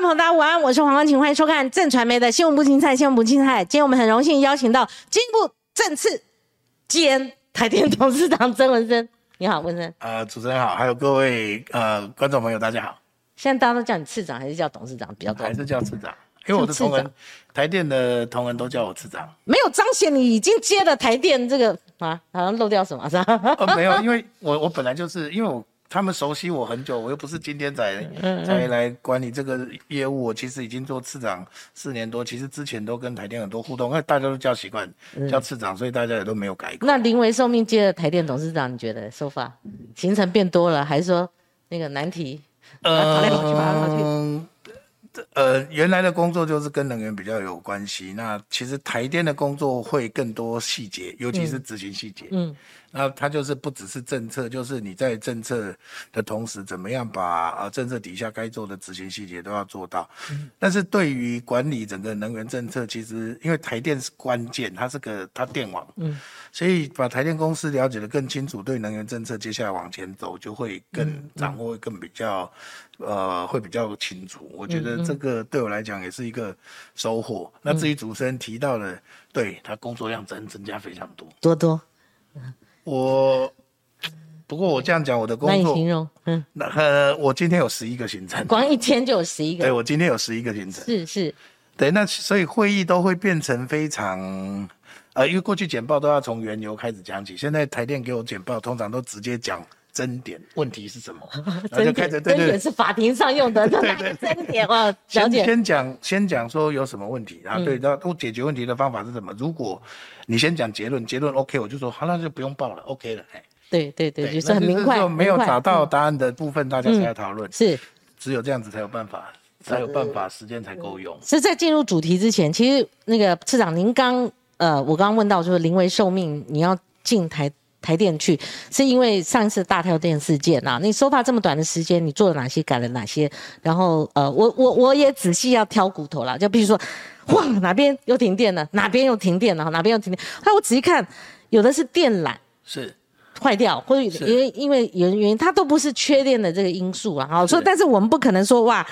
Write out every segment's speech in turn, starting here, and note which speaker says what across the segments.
Speaker 1: 众朋友，大家午安，我是黄光晴，欢迎收看正传媒的新闻不精彩，新闻不精彩。今天我们很荣幸邀请到经部正次兼台电董事长曾文生，你好，文生。
Speaker 2: 呃，主持人好，还有各位呃观众朋友，大家好。
Speaker 1: 现在大家都叫你次长还是叫董事长比较多？
Speaker 2: 还是叫次长？因为我的同仁，台电的同仁都叫我次长。
Speaker 1: 没有彰显你已经接了台电这个啊，好像漏掉什么是吧？
Speaker 2: 哦，没有，因为我我本来就是因为我。他们熟悉我很久，我又不是今天才才来管理这个业务。我其实已经做次长四年多，其实之前都跟台电很多互动，因为大家都叫习惯叫次长，所以大家也都没有改过。
Speaker 1: 那临危受命接了台电董事长，你觉得收发行程变多了，还是说那个难题跑来跑去跑来跑去？
Speaker 2: 呃，原来的工作就是跟能源比较有关系。那其实台电的工作会更多细节，尤其是执行细节。嗯，那它就是不只是政策，就是你在政策的同时，怎么样把呃政策底下该做的执行细节都要做到。嗯，但是对于管理整个能源政策，其实因为台电是关键，它是个它电网。嗯，所以把台电公司了解的更清楚，对能源政策接下来往前走就会更掌握，更比较。呃，会比较清楚。我觉得这个对我来讲也是一个收获。那至于主持人提到的，对他工作量增增加非常多，
Speaker 1: 多多。
Speaker 2: 我不过我这样讲，我的工作
Speaker 1: 难以形容。嗯，
Speaker 2: 那呃，我今天有十一个行程，
Speaker 1: 光一天就有十一个。
Speaker 2: 对，我今天有十一个行程。
Speaker 1: 是是。
Speaker 2: 对，那所以会议都会变成非常呃，因为过去简报都要从原油开始讲起，现在台电给我简报，通常都直接讲。争点问题是什么？
Speaker 1: 争点，是法庭上用的。对对，争点哦，
Speaker 2: 先先讲，先讲说有什么问题，然后对，然后解决问题的方法是什么？如果你先讲结论，结论 OK，我就说好，那就不用报了，OK 了。哎，
Speaker 1: 对对对，就是很明快。
Speaker 2: 没有找到答案的部分，大家才要讨论。
Speaker 1: 是，
Speaker 2: 只有这样子才有办法，才有办法，时间才够用。
Speaker 1: 是在进入主题之前，其实那个次长，您刚呃，我刚刚问到就是临危受命，你要进台。台电去，是因为上一次大跳电事件呐。你收发这么短的时间，你做了哪些，改了哪些？然后呃，我我我也仔细要挑骨头了，就比如说，哇，哪边又停电了，哪边又停电了，哪边又停电。后来我仔细看，有的是电缆
Speaker 2: 是
Speaker 1: 坏掉，或者因为因为原原因，它都不是缺电的这个因素啊。好，所以但是我们不可能说哇，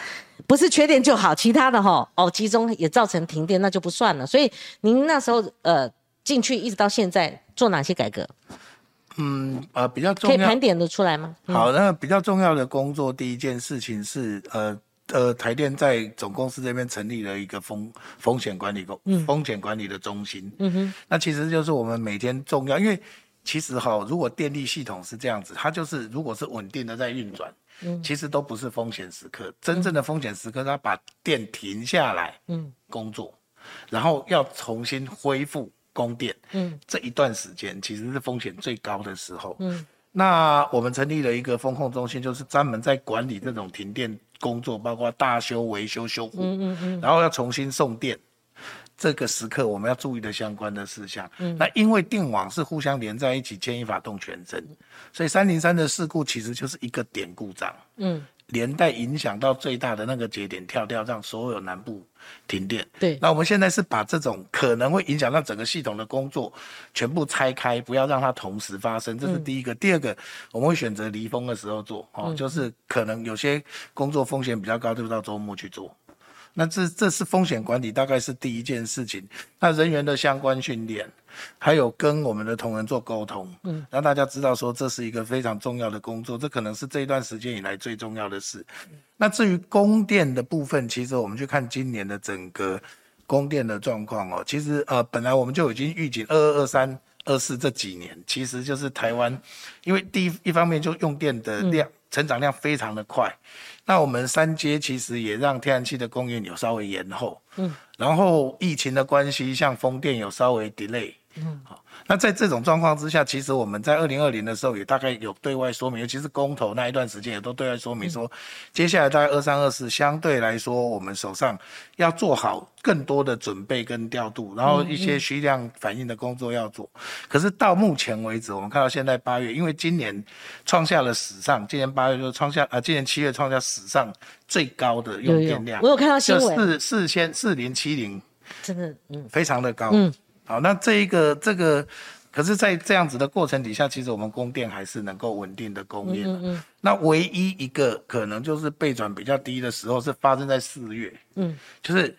Speaker 1: 不是缺电就好，其他的哈哦集中也造成停电，那就不算了。所以您那时候呃进去一直到现在做哪些改革？
Speaker 2: 嗯呃，比较重要
Speaker 1: 可以盘点的出来吗？
Speaker 2: 好，那比较重要的工作，第一件事情是呃呃，台电在总公司这边成立了一个风风险管理工风险管理的中心。嗯哼，那其实就是我们每天重要，因为其实哈，如果电力系统是这样子，它就是如果是稳定的在运转，嗯，其实都不是风险时刻。真正的风险时刻，它把电停下来，嗯，工作，然后要重新恢复。供电，嗯，这一段时间其实是风险最高的时候，嗯，那我们成立了一个风控中心，就是专门在管理这种停电工作，包括大修、维修、修复，嗯嗯嗯，然后要重新送电，这个时刻我们要注意的相关的事项，嗯，那因为电网是互相连在一起，牵一发动全身，所以三零三的事故其实就是一个点故障，嗯。连带影响到最大的那个节点跳掉，让所有南部停电。
Speaker 1: 对，
Speaker 2: 那我们现在是把这种可能会影响到整个系统的工作全部拆开，不要让它同时发生。这是第一个。第二个，我们会选择离峰的时候做，哦，就是可能有些工作风险比较高，就到周末去做。那这这是风险管理，大概是第一件事情。那人员的相关训练，还有跟我们的同仁做沟通，嗯，让大家知道说这是一个非常重要的工作，这可能是这一段时间以来最重要的事。那至于供电的部分，其实我们去看今年的整个供电的状况哦，其实呃本来我们就已经预警二二二三二四这几年，其实就是台湾，因为第一一方面就用电的量成长量非常的快。那我们三阶其实也让天然气的供应有稍微延后，嗯，然后疫情的关系，像风电有稍微 delay，嗯，好。那在这种状况之下，其实我们在二零二零的时候也大概有对外说明，尤其是公投那一段时间也都对外说明说，接下来大概二三二四相对来说，我们手上要做好更多的准备跟调度，然后一些需量反应的工作要做。可是到目前为止，我们看到现在八月，因为今年创下了史上，今年八月就创下啊，今年七月创下史上最高的用电量，
Speaker 1: 我有看到新闻，
Speaker 2: 四四千四零七零，
Speaker 1: 真的，
Speaker 2: 嗯，非常的高，嗯。好，那这一个这个可是，在这样子的过程底下，其实我们供电还是能够稳定的供应。嗯嗯。那唯一一个可能就是背转比较低的时候，是发生在四月。嗯。就是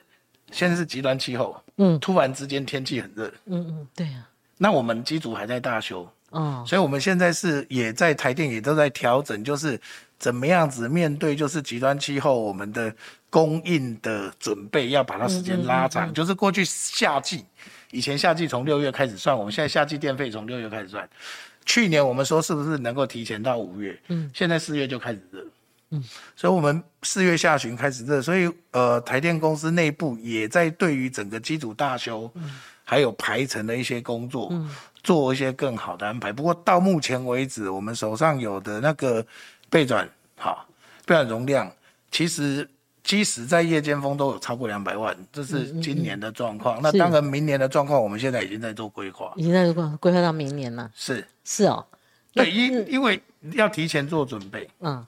Speaker 2: 现在是极端气候。嗯。突然之间天气很热。
Speaker 1: 嗯嗯，对啊。
Speaker 2: 那我们机组还在大修。哦。所以我们现在是也在台电也都在调整，就是怎么样子面对就是极端气候，我们的供应的准备要把它时间拉长，就是过去夏季。以前夏季从六月开始算，我们现在夏季电费从六月开始算。去年我们说是不是能够提前到五月？嗯，现在四月就开始热。嗯，所以我们四月下旬开始热，所以呃，台电公司内部也在对于整个机组大修，还有排程的一些工作，做一些更好的安排。不过到目前为止，我们手上有的那个备转，好备转容量，其实。即使在夜间风都有超过两百万，这是今年的状况。那当然，明年的状况，我们现在已经在做规划，
Speaker 1: 已经在规规划到明年了。
Speaker 2: 是
Speaker 1: 是哦，
Speaker 2: 对，因因为要提前做准备。嗯，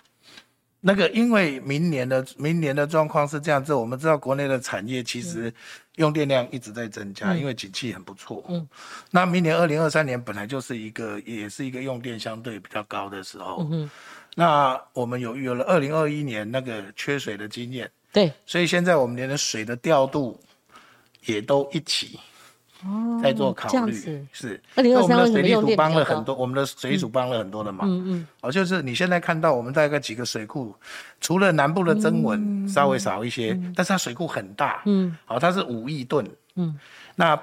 Speaker 2: 那个因为明年的明年的状况是这样子，我们知道国内的产业其实用电量一直在增加，因为景气很不错。嗯，那明年二零二三年本来就是一个也是一个用电相对比较高的时候。嗯。那我们有有了二零二一年那个缺水的经验，
Speaker 1: 对，
Speaker 2: 所以现在我们连的水的调度也都一起哦在做考虑，是。
Speaker 1: 二零二三
Speaker 2: 我们的水利组帮了很多，我们的水利组帮了很多的忙，嗯嗯。哦，就是你现在看到我们大概几个水库，除了南部的增稳稍微少一些，但是它水库很大，嗯，好，它是五亿吨，嗯，那。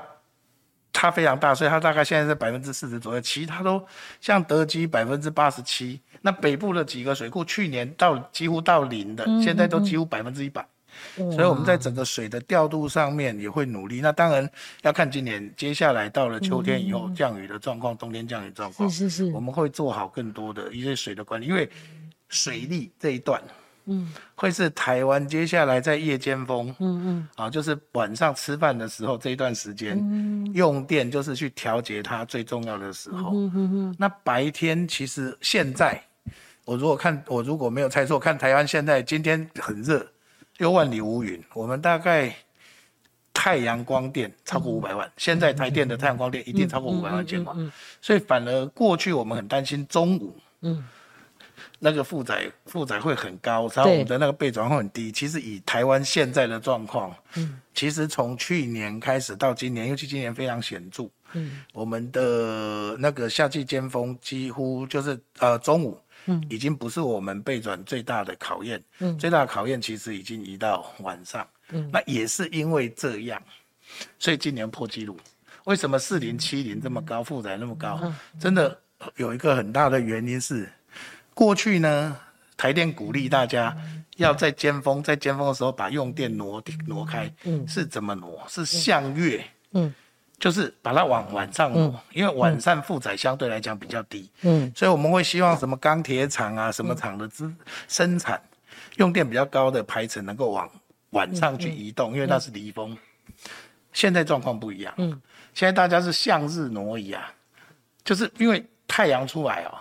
Speaker 2: 它非常大，所以它大概现在是百分之四十左右，其他都像德基百分之八十七。那北部的几个水库去年到几乎到零的，现在都几乎百分之一百。所以我们在整个水的调度上面也会努力。那当然要看今年接下来到了秋天以后降雨的状况，冬天降雨状况，
Speaker 1: 是是是，
Speaker 2: 我们会做好更多的一些水的管理，因为水利这一段。嗯，会是台湾接下来在夜间风，嗯嗯，啊，就是晚上吃饭的时候这一段时间，用电就是去调节它最重要的时候。嗯嗯嗯。那白天其实现在，我如果看我如果没有猜错，看台湾现在今天很热，又万里无云，我们大概太阳光电超过五百万，现在台电的太阳光电一定超过五百万千瓦，所以反而过去我们很担心中午，嗯。那个负载负载会很高，然后我们的那个备转会很低。其实以台湾现在的状况，嗯，其实从去年开始到今年，尤其今年非常显著，嗯，我们的那个夏季尖峰几乎就是呃中午，嗯，已经不是我们备转最大的考验，嗯，最大的考验其实已经移到晚上，嗯，那也是因为这样，所以今年破纪录。为什么四零七零这么高，负载那么高？真的有一个很大的原因是。过去呢，台电鼓励大家要在尖峰，在尖峰的时候把用电挪挪开。嗯，是怎么挪？是向月。嗯，就是把它往晚上挪，因为晚上负载相对来讲比较低。嗯，所以我们会希望什么钢铁厂啊，什么厂的资生产用电比较高的排程能够往晚上去移动，因为那是离峰。现在状况不一样。嗯，现在大家是向日挪移啊，就是因为太阳出来哦。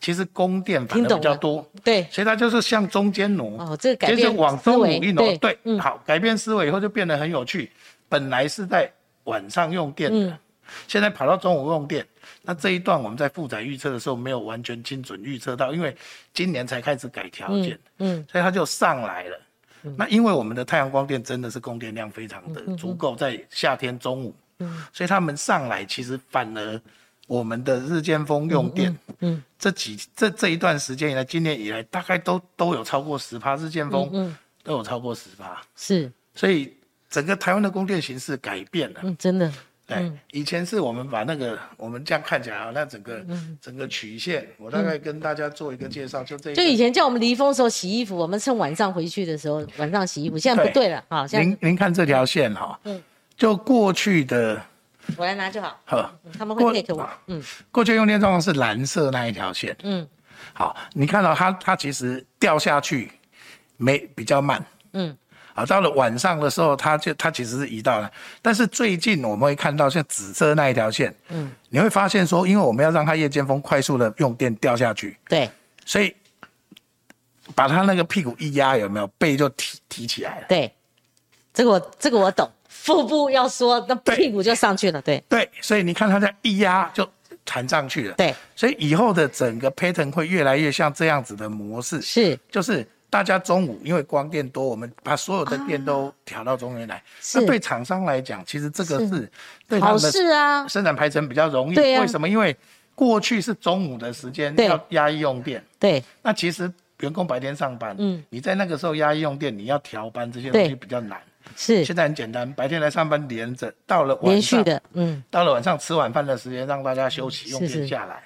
Speaker 2: 其实供电反而比较多，
Speaker 1: 对，
Speaker 2: 所以它就是向中间挪，
Speaker 1: 哦，这个改变
Speaker 2: 往中午一挪，对，嗯，好，改变思维以后就变得很有趣。本来是在晚上用电的，现在跑到中午用电。那这一段我们在负载预测的时候没有完全精准预测到，因为今年才开始改条件，嗯，所以它就上来了。那因为我们的太阳光电真的是供电量非常的足够，在夏天中午，嗯，所以他们上来其实反而。我们的日间风用电，嗯，这几这这一段时间以来，今年以来大概都都有超过十趴日间风，嗯，都有超过十趴，
Speaker 1: 是，
Speaker 2: 所以整个台湾的供电形势改变了，
Speaker 1: 嗯，真的，
Speaker 2: 对，以前是我们把那个我们这样看起来啊，那整个整个曲线，我大概跟大家做一个介绍，就这，
Speaker 1: 就以前叫我们离峰时候洗衣服，我们趁晚上回去的时候晚上洗衣服，现在不对了啊，
Speaker 2: 您您看这条线哈，嗯，就过去的。
Speaker 1: 我来拿就好。好，他们会 take 我。
Speaker 2: 嗯，过去用电状况是蓝色那一条线。嗯，好，你看到它，它其实掉下去没比较慢。嗯，好，到了晚上的时候，它就它其实是移到了。但是最近我们会看到像紫色那一条线。嗯，你会发现说，因为我们要让它夜间风快速的用电掉下去。
Speaker 1: 对。
Speaker 2: 所以把它那个屁股一压，有没有背就提提起来了？
Speaker 1: 对，这个我这个我懂。腹部要说，那屁股就上去了。对
Speaker 2: 对，所以你看它在一压就弹上去了。
Speaker 1: 对，
Speaker 2: 所以以后的整个 pattern 会越来越像这样子的模式，
Speaker 1: 是
Speaker 2: 就是大家中午因为光电多，我们把所有的电都调到中原来。
Speaker 1: 是
Speaker 2: 那对厂商来讲，其实这个
Speaker 1: 是
Speaker 2: 是对他
Speaker 1: 好
Speaker 2: 们的
Speaker 1: 事啊，
Speaker 2: 生产排程比较容易。为什么？因为过去是中午的时间要压抑用电，
Speaker 1: 对，
Speaker 2: 那其实员工白天上班，
Speaker 1: 嗯，
Speaker 2: 你在那个时候压抑用电，你要调班这些东西比较难。
Speaker 1: 是
Speaker 2: 现在很简单，白天来上班连着，到了晚上，
Speaker 1: 连续的，嗯，
Speaker 2: 到了晚上吃晚饭的时间，让大家休息，用
Speaker 1: 是是
Speaker 2: 电下来。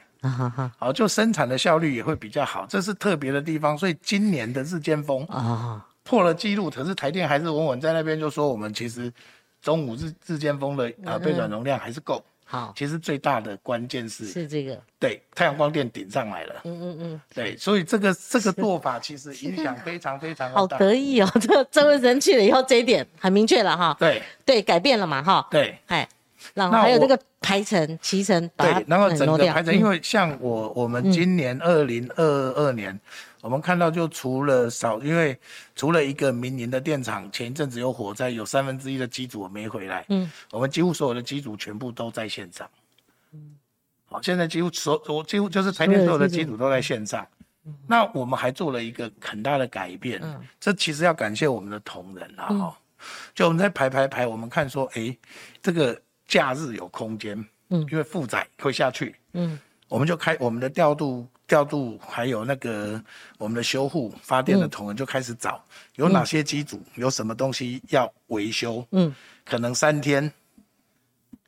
Speaker 2: 好，就生产的效率也会比较好，这是特别的地方。所以今年的日间峰
Speaker 1: 啊，
Speaker 2: 破了记录，可是台电还是稳稳在那边，就说我们其实中午日日间峰的
Speaker 1: 嗯
Speaker 2: 呃备转容量还是够。
Speaker 1: 好，
Speaker 2: 其实最大的关键是
Speaker 1: 是这个，
Speaker 2: 对太阳光电顶上来了，
Speaker 1: 嗯嗯嗯，
Speaker 2: 对，所以这个这个做法其实影响非常非常
Speaker 1: 好。得意哦，这这位人去了以后，这一点很明确了哈，
Speaker 2: 对。
Speaker 1: 对，改变了嘛哈，
Speaker 2: 对。
Speaker 1: 哎，然后还有那个排程、骑程，
Speaker 2: 对，然后整个排程，
Speaker 1: 嗯。
Speaker 2: 因为像我我们今年二零二二年，我们看到就除了少，因为除了一个民营的电厂前一阵子有火灾，有三分之一的机组没回来，
Speaker 1: 嗯，
Speaker 2: 我们几乎所有的机组全部都在线上。好，现在几乎所我几乎就是台电所有的机组都在线上。那我们还做了一个很大的改变，
Speaker 1: 嗯。
Speaker 2: 这其实要感谢我们的同仁啊，哈、就我们在排排排，我们看说，哎，这个假日有空间，
Speaker 1: 嗯。
Speaker 2: 因为负载会下去，
Speaker 1: 嗯。
Speaker 2: 我们就开我们的调度、调度还有那个我们的修护发电的同仁就开始找、有哪些机组，有什么东西要维修，
Speaker 1: 嗯。
Speaker 2: 可能三天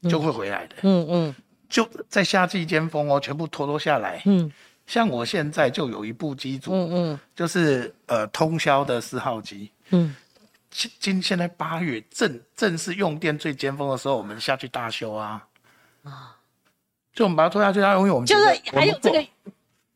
Speaker 2: 就会回来的，
Speaker 1: 嗯嗯。
Speaker 2: 就在夏季尖峰哦，全部拖拖下来。
Speaker 1: 嗯。
Speaker 2: 像我现在就有一部机组，
Speaker 1: 嗯嗯。
Speaker 2: 就是呃通宵的四号机。
Speaker 1: 嗯，
Speaker 2: 今今现在八月正正是用电最尖峰的时候，我们下去大修啊。啊，就我们把它拖下去，它因为我们
Speaker 1: 就是还有这个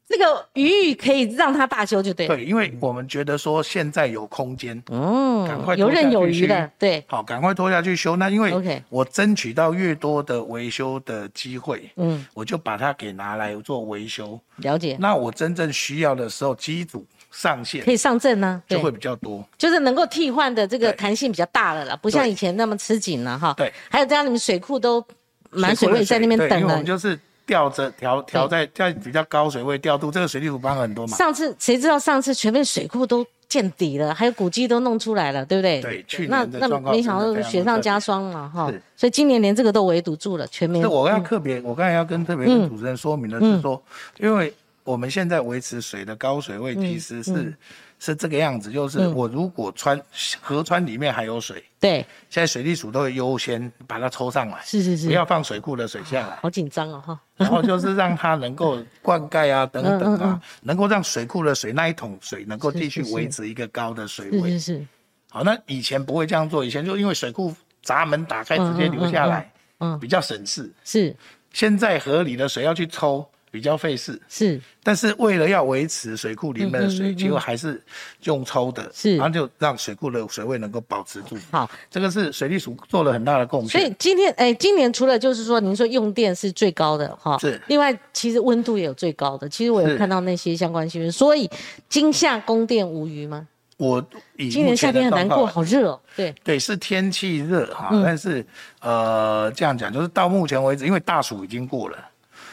Speaker 1: 这个余裕可以让它大修就对了，
Speaker 2: 对，因为我们觉得说现在有空间，嗯赶
Speaker 1: 嗯
Speaker 2: 快，
Speaker 1: 游刃有余的，对，
Speaker 2: 好，赶快拖下去修。那因为
Speaker 1: OK
Speaker 2: 我争取到越多的维修的机会，
Speaker 1: 嗯，
Speaker 2: 我就把它给拿来做维修。
Speaker 1: 了解，
Speaker 2: 那我真正需要的时候，机组上线
Speaker 1: 可以上阵呢，对
Speaker 2: 就会比较多。
Speaker 1: 就是能够替换的这个弹性比较大了啦，不像以前那么吃紧了哈。
Speaker 2: 对，
Speaker 1: 还有这样，你们水库都满水位在那边等了
Speaker 2: 因为我们。就是吊着调调在在比较高水位调度，这个水利署帮很多嘛。
Speaker 1: 上次谁知道上次全面水库都见底了，还有古迹都弄出来了，对不对？
Speaker 2: 对去
Speaker 1: 那那
Speaker 2: 年的状况
Speaker 1: 没想到雪上加霜了哈
Speaker 2: 是，
Speaker 1: 所以今年连这个都围堵住了，全面
Speaker 2: 那。我要特别，我刚才要跟特别跟主持人说明的是说，因为我们现在维持水的高水位，其实是、是这个样子，就是我如果川河川里面还有水，
Speaker 1: 对，
Speaker 2: 现在水利署都会优先把它抽上来，
Speaker 1: 是是是，
Speaker 2: 不要放水库的水下来，
Speaker 1: 好紧张哦哈。
Speaker 2: 然后就是让它能够灌溉啊 等等啊，能够让水库的水那一桶水能够继续维持一个高的水位。
Speaker 1: 是是。是，
Speaker 2: 好，那以前不会这样做，以前就因为水库闸门打开直接流下来，
Speaker 1: 嗯
Speaker 2: 比较省事。
Speaker 1: 是。
Speaker 2: 现在河里的水要去抽，比较费事。
Speaker 1: 是
Speaker 2: 但是为了要维持水库里面的水，
Speaker 1: 嗯嗯嗯嗯
Speaker 2: 结果还是用抽的，
Speaker 1: 是
Speaker 2: 然后就让水库的水位能够保持住。
Speaker 1: 好。
Speaker 2: 这个是水利署做了很大的贡献
Speaker 1: 所以。今天，哎，今年除了就是说，您说用电是最高的哈，
Speaker 2: 是
Speaker 1: 另外，其实温度也有最高的。其实我有看到那些相关新闻，所以今夏供电无虞吗？
Speaker 2: 我
Speaker 1: 今年夏天很难过，好热哦。对，
Speaker 2: 对，是天气热哈，
Speaker 1: 嗯
Speaker 2: 但是呃，这样讲就是到目前为止，因为大暑已经过了，
Speaker 1: 哦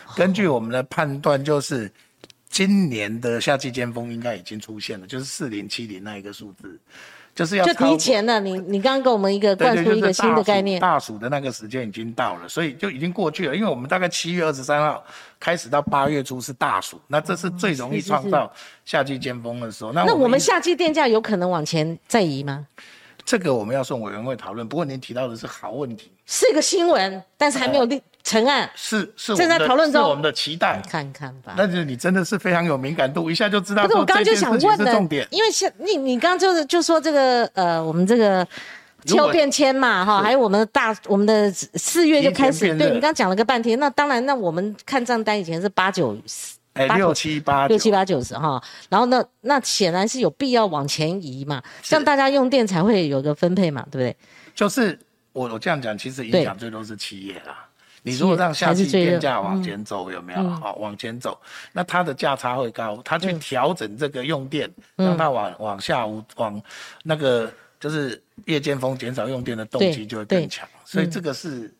Speaker 2: 根据我们的判断，就是今年的夏季尖峰应该已经出现了，就是四零七零那一个数字，就是要
Speaker 1: 就提前了。你你刚刚给我们一个灌输一个新的概念，
Speaker 2: 大暑的那个时间已经到了，所以就已经过去了。因为我们大概七月二十三号开始到八月初是大暑，那这是最容易创造夏季尖峰的时候。那
Speaker 1: 那我们夏季电价有可能往前再移吗？
Speaker 2: 这个我们要送委员会讨论。不过您提到的是好问题，
Speaker 1: 是个新闻，但是还没有立成案，
Speaker 2: 是是
Speaker 1: 正在讨论中
Speaker 2: 是我们的期待。
Speaker 1: 看看吧。
Speaker 2: 但是你真的是非常有敏感度，一下就知道
Speaker 1: 不是，我刚刚就想问的
Speaker 2: 重点，。
Speaker 1: 因为像你你刚刚就是就说这个呃，我们这个气
Speaker 2: 如果
Speaker 1: 候变迁嘛哈，还有我们的大我们的四月就开始，对你刚刚讲了个半天，那当然，那我们看账单以前是八九
Speaker 2: 哎，
Speaker 1: 八九
Speaker 2: 六七八
Speaker 1: 六七八九十哈，然后呢，那显然是有必要往前移嘛，这样大家用电才会有个分配嘛，对不对？
Speaker 2: 就是我我这样讲，其实影响最多是企业啦。你如果让夏季电价往前走，有没有？好、往前走，那它的价差会高，它去调整这个用电，让它往往下无往那个就是夜间风减少用电的动机就会更强。所以这个是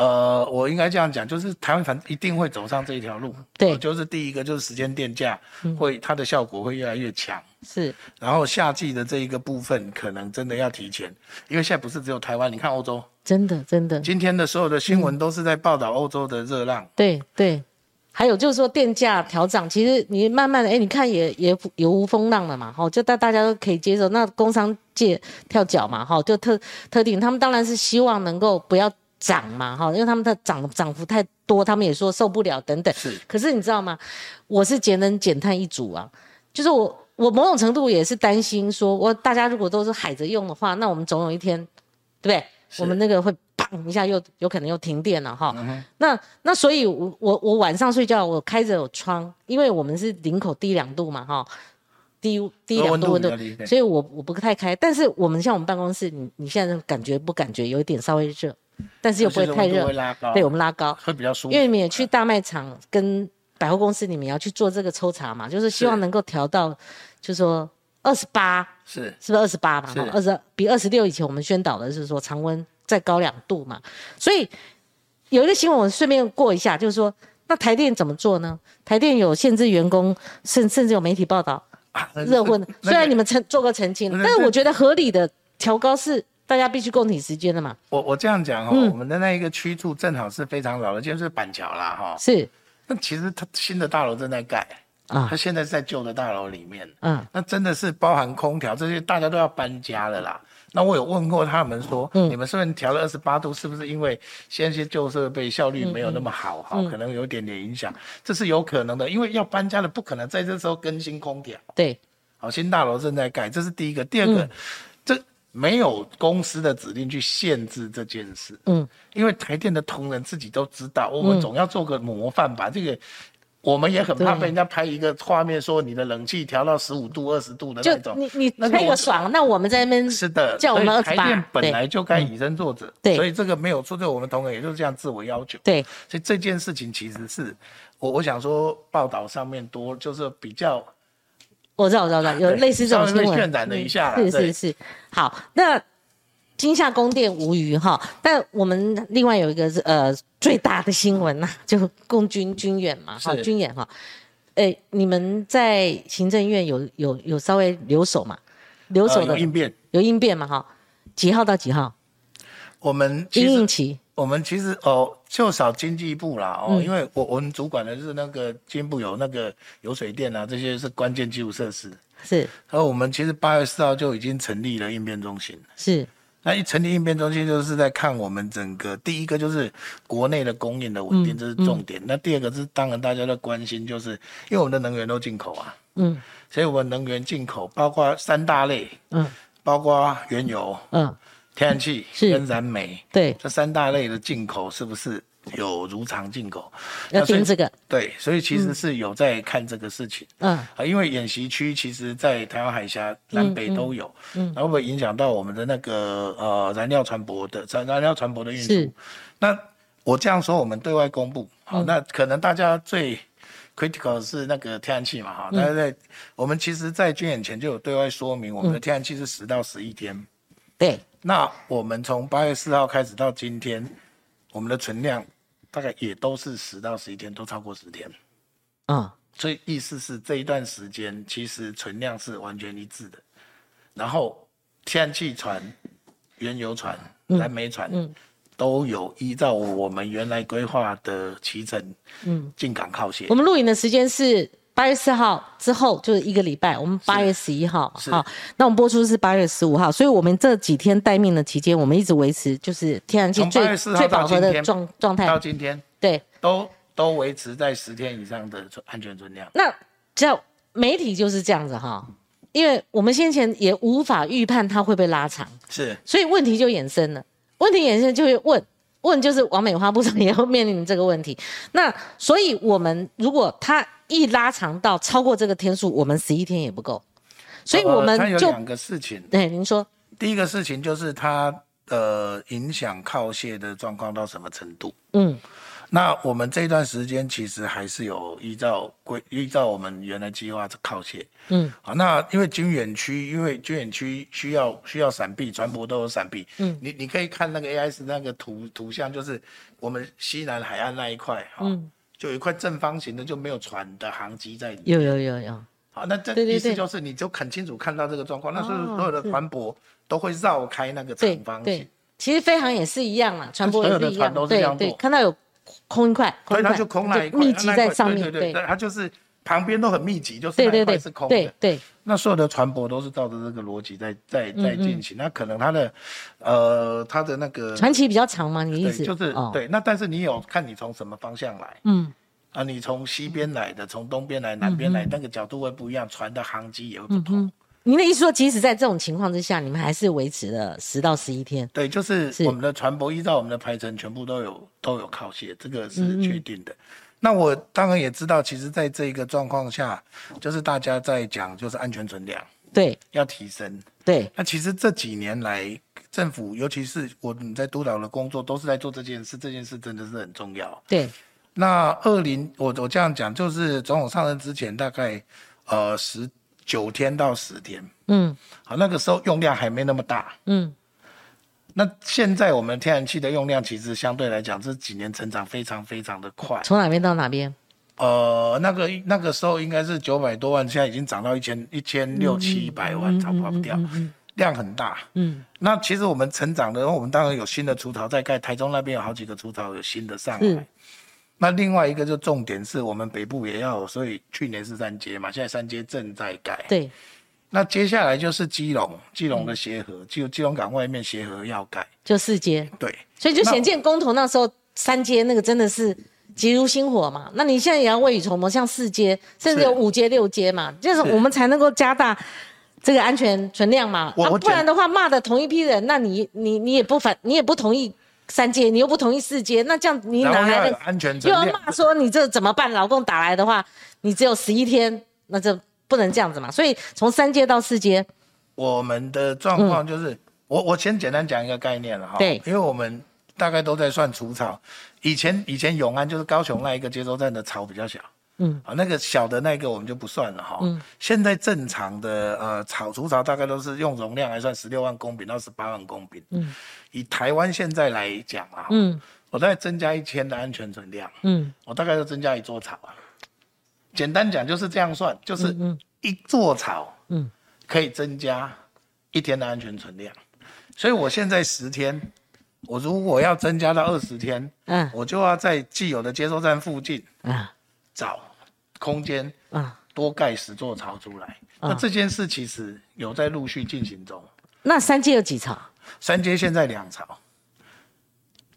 Speaker 2: 呃，我应该这样讲，就是台湾反正一定会走上这一条路。
Speaker 1: 对
Speaker 2: 呃就是第一个就是时间电价会、它的效果会越来越强。
Speaker 1: 是
Speaker 2: 然后夏季的这一个部分，可能真的要提前，因为现在不是只有台湾，你看欧洲，
Speaker 1: 真的真的，
Speaker 2: 今天的所有的新闻都是在报道欧洲的热浪。
Speaker 1: 对对。还有就是说电价调涨，其实你慢慢的，哎，你看也也也无风浪了嘛，哈，就大大家都可以接受。那工商界跳脚嘛，哈，就特特定，他们当然是希望能够不要涨嘛，哈，因为他们的涨涨幅太多，他们也说受不了等等。
Speaker 2: 是
Speaker 1: 可是你知道吗？我是节能减碳一族啊，就是我我某种程度也是担心说，我大家如果都是海着用的话，那我们总有一天，对不对？我们那个会砰一下又有可能又停电了哈。
Speaker 2: 嗯
Speaker 1: 那那所以我，我我晚上睡觉我开着有窗，因为我们是林口低两度嘛哈，低低两度温度所以我我不太开。但是我们像我们办公室，你你现在感觉不感觉有一点稍微热，但是又不会太热对我们拉高。
Speaker 2: 会比较舒服。
Speaker 1: 因为你们也去大卖场跟百货公司，你们也要去做这个抽查嘛，就是希望能够调到，就是说二十八，
Speaker 2: 是
Speaker 1: 是不是二十八嘛？
Speaker 2: 是
Speaker 1: 二十比二十六以前我们宣导的是说常温再高两度嘛，所以有一个新闻我顺便过一下，就是说那台电怎么做呢？台电有限制员工，甚甚至有媒体报道热婚，
Speaker 2: 那
Speaker 1: 虽然你们澄做过澄清，但是我觉得合理的调高是大家必须共体时间的嘛，
Speaker 2: 我我这样讲哦、
Speaker 1: 嗯
Speaker 2: 我们的那一个区处正好是非常老的，就是板桥啦哈。
Speaker 1: 是
Speaker 2: 那其实它新的大楼正在盖，
Speaker 1: 啊
Speaker 2: 它，现在是在旧的大楼里面。
Speaker 1: 嗯
Speaker 2: 那真的是包含空调这些，大家都要搬家了啦。那我有问过他们说，
Speaker 1: 嗯
Speaker 2: 你们虽然调了二十八度，是不是因为现在些旧设备效率没有那么好哈、
Speaker 1: 嗯
Speaker 2: 可能有一点点影响，这是有可能的，因为要搬家的不可能在这时候更新空调。
Speaker 1: 对，
Speaker 2: 好，新大楼正在盖，这是第一个。第二个，没有公司的指令去限制这件事。
Speaker 1: 嗯，
Speaker 2: 因为台电的同仁自己都知道，我们总要做个模范吧。这个我们也很怕被人家拍一个画面，说你的冷气调到十五度、二十度的
Speaker 1: 就
Speaker 2: 那种。
Speaker 1: 你你
Speaker 2: 那个我
Speaker 1: 吹个爽，那我们在那边
Speaker 2: 是的，
Speaker 1: 叫我们
Speaker 2: 台电本
Speaker 1: 对
Speaker 2: 来就该以身作则，
Speaker 1: 对
Speaker 2: 所以这个没有错，对我们同仁也就是这样自我要求。
Speaker 1: 对，
Speaker 2: 所以这件事情其实是我我想说，报道上面多就是比较
Speaker 1: 我知道，我知道，知道，有类似这种新闻，
Speaker 2: 被渲染了一下
Speaker 1: 是是是。好，那金夏宫殿无虞哈，但我们另外有一个是呃最大的新闻呐、就共军军演嘛，哈，军演哈。哎，你们在行政院有有有稍微留守嘛？留守
Speaker 2: 呃
Speaker 1: 的、
Speaker 2: 有应变。
Speaker 1: 有应变嘛？哈，几号到几号？
Speaker 2: 我们
Speaker 1: 应应期
Speaker 2: 我们其实哦，就少经济部啦哦，
Speaker 1: 嗯。
Speaker 2: 因为我我们主管的是那个经部有那个有水电啊，这些是关键基础设施。
Speaker 1: 是。
Speaker 2: 然后我们其实八月四号就已经成立了应变中心。
Speaker 1: 是。
Speaker 2: 那一成立应变中心，就是在看我们整个第一个就是国内的供应的稳定，
Speaker 1: 嗯
Speaker 2: 这是重点。那第二个是当然大家的关心，就是因为我们的能源都进口啊，
Speaker 1: 嗯。
Speaker 2: 所以我们能源进口包括三大类，
Speaker 1: 嗯。
Speaker 2: 包括原油、
Speaker 1: 嗯，
Speaker 2: 天然气
Speaker 1: 是。
Speaker 2: 跟燃煤。
Speaker 1: 对，
Speaker 2: 这三大类的进口是不是有如常进口？
Speaker 1: 要
Speaker 2: 那所以
Speaker 1: 盯这个，
Speaker 2: 对，所以其实是有在看这个事情。
Speaker 1: 嗯。
Speaker 2: 啊，因为演习区其实在台湾海峡南北都有，嗯，然后会影响到我们的那个呃燃料船舶的燃燃料船舶的运
Speaker 1: 是。
Speaker 2: 输。那我这样说，我们对外公布，好，那可能大家最 critical 是那个天然气嘛，哈，大家在我们其实，在军演前就有对外说明，我们的天然气是十到十一天。
Speaker 1: 对，
Speaker 2: 那我们从八月四号开始到今天，我们的存量大概也都是十到十一天，都超过十天。
Speaker 1: 嗯
Speaker 2: 所以意思是这一段时间其实存量是完全一致的，然后天然气船、原油船、燃煤船、
Speaker 1: 嗯
Speaker 2: 都有依照我们原来规划的期程，
Speaker 1: 嗯。
Speaker 2: 进港靠线
Speaker 1: 我。们录影的时间是八月四号之后，就是一个礼拜。我们八月十一号，好，那我们播出是八月十五号，所以我们这几天待命的期间，我们一直维持就是天然气
Speaker 2: 从8
Speaker 1: 最
Speaker 2: 月4号
Speaker 1: 最饱和的状状态
Speaker 2: 到。今天
Speaker 1: 对，
Speaker 2: 都都维持在十天以上的存安全存量。
Speaker 1: 那只要媒体就是这样子哈，因为我们先前也无法预判它会不会拉长，
Speaker 2: 是
Speaker 1: 所以问题就衍生了。问题衍生就会问问，就是王美花部长也要面临这个问题。那所以我们如果它一拉长到超过这个天数，我们十一天也不够，所以我们就
Speaker 2: 有两个事情，
Speaker 1: 对您说，
Speaker 2: 第一个事情就是它呃影响靠卸的状况到什么程度。
Speaker 1: 嗯。
Speaker 2: 那我们这段时间其实还是有依照规依照我们原来计划靠线。
Speaker 1: 嗯，
Speaker 2: 好，那因为军远区，因为军远区需要需要闪避，船舶都有闪避。
Speaker 1: 嗯，
Speaker 2: 你你可以看那个 AI 是那个图图像，就是我们西南海岸那一块，哈、
Speaker 1: 嗯
Speaker 2: 就有一块正方形的，就没有船的航机在里面。
Speaker 1: 有有有有，
Speaker 2: 好，那这
Speaker 1: 对对对
Speaker 2: 意思就是你就很清楚看到这个状况，那所有
Speaker 1: 哦。
Speaker 2: 所有的船舶都会绕开那个
Speaker 1: 对
Speaker 2: 长方形。
Speaker 1: 对。，其实飞航也是一样嘛，船舶
Speaker 2: 所有的
Speaker 1: 也是一样。
Speaker 2: 船都，是这
Speaker 1: 对对，
Speaker 2: 样做
Speaker 1: 看到有空一块，空
Speaker 2: 所以它就空了一块，
Speaker 1: 密集在上面，
Speaker 2: 对对对，它就是旁边都很密集，就是那块是空的。
Speaker 1: 对对，
Speaker 2: 那所有的船舶都是照着这个逻辑在在
Speaker 1: 嗯
Speaker 2: 在进行。那可能它的呃它的那个
Speaker 1: 传奇比较长吗？你的意，思？
Speaker 2: 就是、
Speaker 1: 哦，
Speaker 2: 对。那但是你有看你从什么方向来
Speaker 1: 嗯
Speaker 2: 啊？你从西边来的，从东边来、南边来，那个角度会不一样，船的航机也会不同。
Speaker 1: 嗯，您的意思说，即使在这种情况之下，你们还是维持了十到十一天？
Speaker 2: 对，就是
Speaker 1: 是
Speaker 2: 我们的船舶依照我们的排程，全部都有都有靠卸，这个
Speaker 1: 嗯
Speaker 2: 是确定的。那我当然也知道，其实在这一个状况下，就是大家在讲，就是安全存量
Speaker 1: 对
Speaker 2: 要提升。
Speaker 1: 对，
Speaker 2: 那其实这几年来，政府尤其是我们在督导的工作，都是在做这件事。这件事真的是很重要。
Speaker 1: 对，
Speaker 2: 那二零，我我这样讲，就是总统上任之前大概呃十九天到十天，
Speaker 1: 嗯
Speaker 2: 好，那个时候用量还没那么大。
Speaker 1: 嗯，
Speaker 2: 那现在我们天然气的用量其实相对来讲这几年成长非常非常的快。
Speaker 1: 从哪边到哪边？
Speaker 2: 呃，那个那个时候应该是九百多万，现在已经涨到一千一千六七百万，差不多掉，量很大。
Speaker 1: 嗯，
Speaker 2: 那其实我们成长的，我们当然有新的除槽在盖，台中那边有好几个除槽有新的上
Speaker 1: 是
Speaker 2: 来。那另外一个就重点是我们北部也要，所以去年是三阶嘛，现在三阶正在盖。
Speaker 1: 对，
Speaker 2: 那接下来就是基隆，基隆的协和，基基隆港外面协和要盖。
Speaker 1: 就四阶，
Speaker 2: 对，
Speaker 1: 所以就
Speaker 2: 那
Speaker 1: 显见公投那时候三阶那个真的是急如星火嘛。那你现在也要未雨绸缪，像四阶甚至有五阶、六阶嘛，就是我们才能够加大。这个安全存量嘛，不然的话骂的同一批人，那你你你也不反，你也不同意三阶，你又不同意四阶，那这样你哪来的
Speaker 2: 安全
Speaker 1: 又要。骂说你这怎么办？老公打来的话，你只有十一天，那这不能这样子嘛。所以从三阶到四阶，
Speaker 2: 我们的状况就是，我我先简单讲一个概念了哈。
Speaker 1: 嗯对
Speaker 2: 因为我们大概都在算除草，以前以前永安就是高雄那一个接收站的草比较小。
Speaker 1: 嗯，
Speaker 2: 啊，那个小的那个我们就不算了哈。
Speaker 1: 嗯，
Speaker 2: 现在正常的呃草除草大概都是用容量来算，十六万公顷到十八万公顷。
Speaker 1: 嗯，
Speaker 2: 以台湾现在来讲啊，
Speaker 1: 嗯
Speaker 2: 我大概增加一千的安全存量，
Speaker 1: 嗯
Speaker 2: 我大概就增加一座草啊。简单讲就是这样算，就是
Speaker 1: 嗯
Speaker 2: 一座草，
Speaker 1: 嗯，
Speaker 2: 可以增加一天的安全存量。所以我现在十天，我如果要增加到二十天，
Speaker 1: 嗯
Speaker 2: 我就要在既有的接收站附近
Speaker 1: 嗯
Speaker 2: 找空间，
Speaker 1: 嗯，
Speaker 2: 多盖十座槽出来。那这件事其实有在陆续进行中。
Speaker 1: 那三阶有几槽？
Speaker 2: 三阶现在两槽，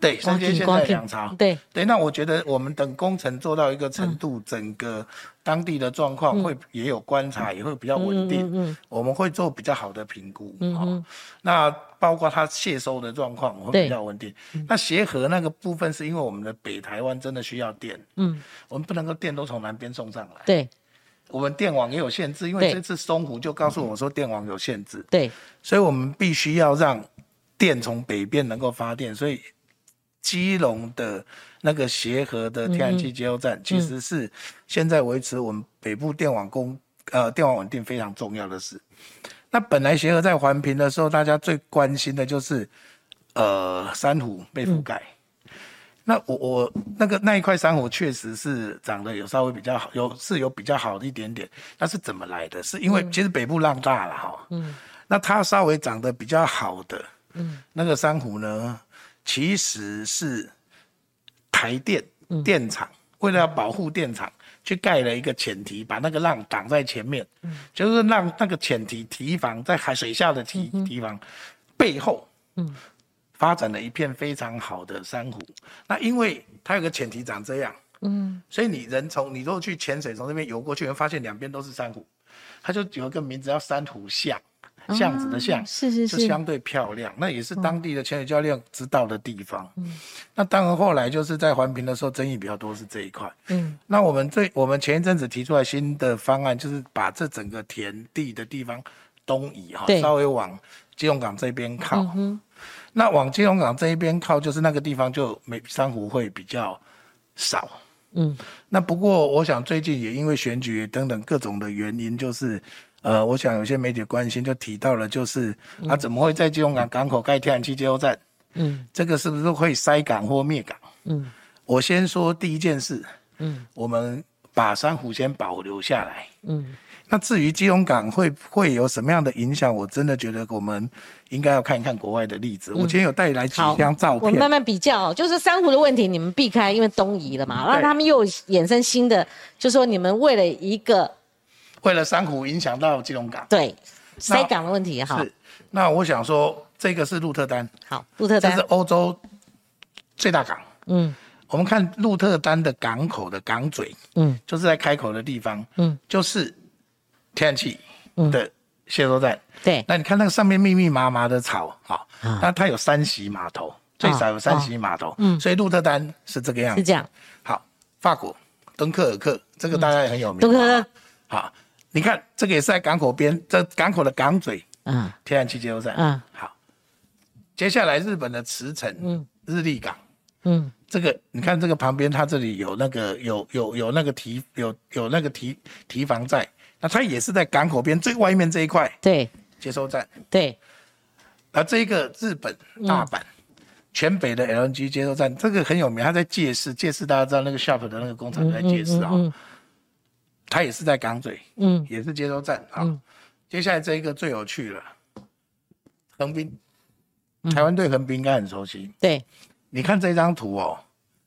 Speaker 2: 对，三阶现在两槽。
Speaker 1: 对，
Speaker 2: 对，那我觉得我们等工程做到一个程度，整个当地的状况会也有观察，也会比较稳定。
Speaker 1: 嗯嗯
Speaker 2: 我们会做比较好的评估。
Speaker 1: 嗯
Speaker 2: 哦，那包括它卸收的状况，我会比较稳定。那协和那个部分是因为我们的北台湾真的需要电，
Speaker 1: 嗯，
Speaker 2: 我们不能够电都从南边送上来。
Speaker 1: 对
Speaker 2: 我们电网也有限制，因
Speaker 1: 对
Speaker 2: 为这次松湖就告诉我说电网有限制，
Speaker 1: 对，
Speaker 2: 所以我们必须要让电从北边能够发电，所以基隆的那个协和的天然气接收站，其实是现在维持我们北部电网供呃电网稳定非常重要的事。那本来协和在环评的时候，大家最关心的就是呃珊瑚被覆盖。那我我那个那一块珊瑚确实是长得有稍微比较好，有是有比较好的一点点，那是怎么来的？是因为其实北部浪大了哈，嗯，那它稍微长得比较好的，嗯，那个珊瑚呢，其实是台电电厂为了要保护电厂，去盖了一个浅堤，把那个浪挡在前面，嗯，就是让那个浅堤堤防在海水下的堤堤防背后，嗯。发展了一片非常好的珊瑚。那因为它有个前提长这样，嗯，所以你人从你如果去潜水从那边游过去，会发现两边都是珊瑚，它就有一个名字叫珊瑚巷，巷子的巷，
Speaker 1: 啊是是，
Speaker 2: 就是相对漂亮。那也是当地的潜水教练知道的地方。嗯，那当然后来就是在环评的时候争议比较多是这一块。
Speaker 1: 嗯，
Speaker 2: 那我们最我们前一阵子提出来新的方案，就是把这整个田地的地方东移哈，稍微往金融港这边靠。嗯那往金融港这一边靠，就是那个地方就没珊瑚会比较少。
Speaker 1: 嗯，
Speaker 2: 那不过我想最近也因为选举等等各种的原因，就是呃，我想有些媒体关心就提到了，就是啊，怎么会在基隆港港口盖天然气接收站？
Speaker 1: 嗯
Speaker 2: 这个是不是会塞港或灭港？
Speaker 1: 嗯
Speaker 2: 我先说第一件事，
Speaker 1: 嗯
Speaker 2: 我们把珊瑚先保留下来。
Speaker 1: 嗯
Speaker 2: 那至于基隆港会会有什么样的影响，我真的觉得我们应该要看一看国外的例子。我今天有带来几
Speaker 1: 好
Speaker 2: 张照片
Speaker 1: 我们慢，慢比较哦，就是珊瑚的问题，你们避开，因为东移了嘛，然后他们又衍生新的，就说你们为了一个
Speaker 2: 为了珊瑚影响到基隆港。
Speaker 1: 对塞港的问题，好
Speaker 2: 是，那我想说，这个是鹿特丹，
Speaker 1: 好，鹿特丹
Speaker 2: 这是，欧洲最大港。
Speaker 1: 嗯
Speaker 2: 我们看鹿特丹的港口的港嘴，
Speaker 1: 嗯
Speaker 2: 就是在开口的地方，
Speaker 1: 嗯，
Speaker 2: 就是天然气的卸收站。
Speaker 1: 对，
Speaker 2: 那你看那个上面密密麻麻的草，那它有三席码头，最少有三席码头，
Speaker 1: 嗯
Speaker 2: 所以鹿特丹是这个样子。
Speaker 1: 是这样，
Speaker 2: 好，法国敦刻尔克这个大家也很有名，
Speaker 1: 敦刻尔克，
Speaker 2: 好，你看这个也是在港口边，这港口的港嘴
Speaker 1: 嗯
Speaker 2: 天然气接收站。
Speaker 1: 嗯
Speaker 2: 好，接下来日本的茨城，
Speaker 1: 嗯。
Speaker 2: 日立港。
Speaker 1: 嗯。
Speaker 2: 这个你看，这个旁边它这里有那个有有有那个提有有那个提提防在，那它也是在港口边最外面这一块
Speaker 1: 对。
Speaker 2: 接收站。
Speaker 1: 对，
Speaker 2: 而这个日本大阪、全北的 LNG 接收站，这个很有名，它在借市，借市大家知道那个 Sharp 的那个工厂在借市啊、
Speaker 1: 嗯
Speaker 2: 它也是在港嘴，
Speaker 1: 嗯。
Speaker 2: 也是接收站啊、
Speaker 1: 嗯。
Speaker 2: 接下来这一个最有趣了，横滨，台湾对横滨应该很熟悉。
Speaker 1: 对，
Speaker 2: 你看这张图哦，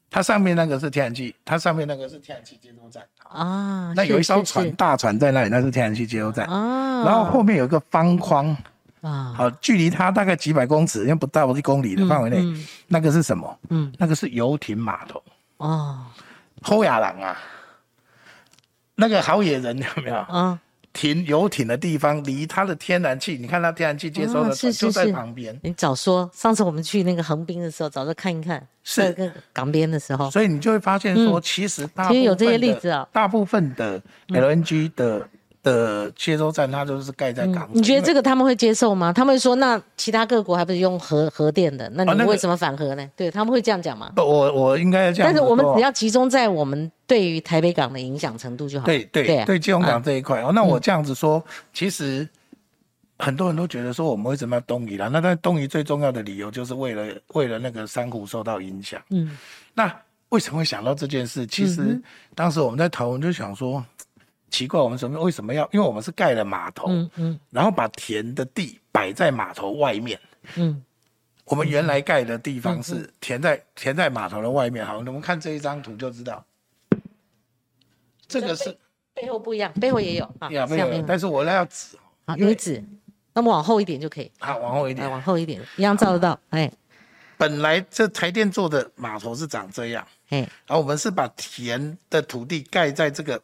Speaker 2: 它上面那个是天然气，它上面那个是天然气接收站。
Speaker 1: 啊，
Speaker 2: 那有一艘船大船在那里，那是天然气接收站。
Speaker 1: 啊，
Speaker 2: 然后后面有一个方框，
Speaker 1: 啊，
Speaker 2: 好，距离它大概几百公尺，因为不到一公里的范围内，
Speaker 1: 嗯
Speaker 2: 那个是什么？
Speaker 1: 嗯。
Speaker 2: 那个是游艇码头。
Speaker 1: 哦。
Speaker 2: 后亚郎啊，那个好野人有没有？
Speaker 1: 啊，
Speaker 2: 停游艇的地方离它的天然气，你看它天然气接收
Speaker 1: 啊
Speaker 2: 的船就在旁边，
Speaker 1: 你早说，上次我们去那个横滨的时候，早就看一看，
Speaker 2: 是。
Speaker 1: 那个港边的时候，
Speaker 2: 所以你就会发现说，其实大部分
Speaker 1: 嗯其实有这些例子啊。嗯
Speaker 2: 大部分的 LNG 的的接收站，它就是盖在港。
Speaker 1: 你觉得这个他们会接受吗？他们会说，那其他各国还不是用核核电的？那你们为什么反核呢？对他们会这样讲吗？
Speaker 2: 不，我我应该这样。
Speaker 1: 但是我们只要集中在我们对于台北港的影响程度就好。
Speaker 2: 对对
Speaker 1: 对啊
Speaker 2: 对，基隆港这一块、哦，那我这样子说，其实很多人都觉得说我们为什么要东移啦？那但东移最重要的理由就是为了为了那个珊瑚受到影响。
Speaker 1: 嗯
Speaker 2: 那为什么会想到这件事？其实当时我们在讨论就想说，奇怪，我们什么为什么要？因为我们是盖了码头，
Speaker 1: 嗯嗯
Speaker 2: 然后把田的地摆在码头外面。
Speaker 1: 嗯
Speaker 2: 我们原来盖的地方是填在填在码头的外面。好，我们看这一张图就知道，这个是
Speaker 1: 背后不一样，背后也有啊，
Speaker 2: 呀没有
Speaker 1: 这样没，有
Speaker 2: 但是我那要指，
Speaker 1: 好，
Speaker 2: 因为
Speaker 1: 女子，那么往后一点就可以，
Speaker 2: 好往后一点。
Speaker 1: 往后一点，一样照得到，哎
Speaker 2: 本来这台电做的码头是长这样，
Speaker 1: 哎，
Speaker 2: 然后我们是把田的土地盖在这个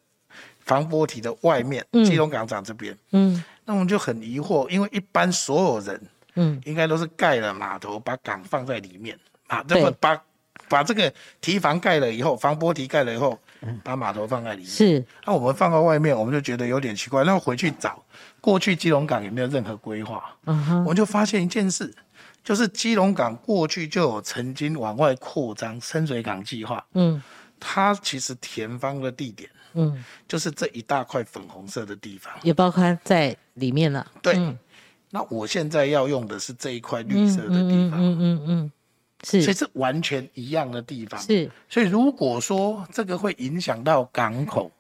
Speaker 2: 防波堤的外面，
Speaker 1: 嗯。
Speaker 2: 基隆港长这边。
Speaker 1: 嗯。
Speaker 2: 那我们就很疑惑，因为一般所有人
Speaker 1: 嗯。
Speaker 2: 应该都是盖了码头，把港放在里面。啊，
Speaker 1: 对。
Speaker 2: 这么把把这个堤防盖了以后，防波堤盖了以后，把码头放在里面。
Speaker 1: 是，
Speaker 2: 那我们放到外面，我们就觉得有点奇怪。那回去找过去基隆港有没有任何规划，
Speaker 1: 嗯哼，
Speaker 2: 我们就发现一件事，就是基隆港过去就有曾经往外扩张深水港计划，
Speaker 1: 嗯。
Speaker 2: 它其实填方的地点
Speaker 1: 嗯，
Speaker 2: 就是这一大块粉红色的地方。
Speaker 1: 也包括在里面了，
Speaker 2: 对，
Speaker 1: 嗯
Speaker 2: 那我现在要用的是这一块绿色的地方，
Speaker 1: 嗯嗯嗯，是
Speaker 2: 所以是完全一样的地方。
Speaker 1: 是，
Speaker 2: 所以如果说这个会影响到港口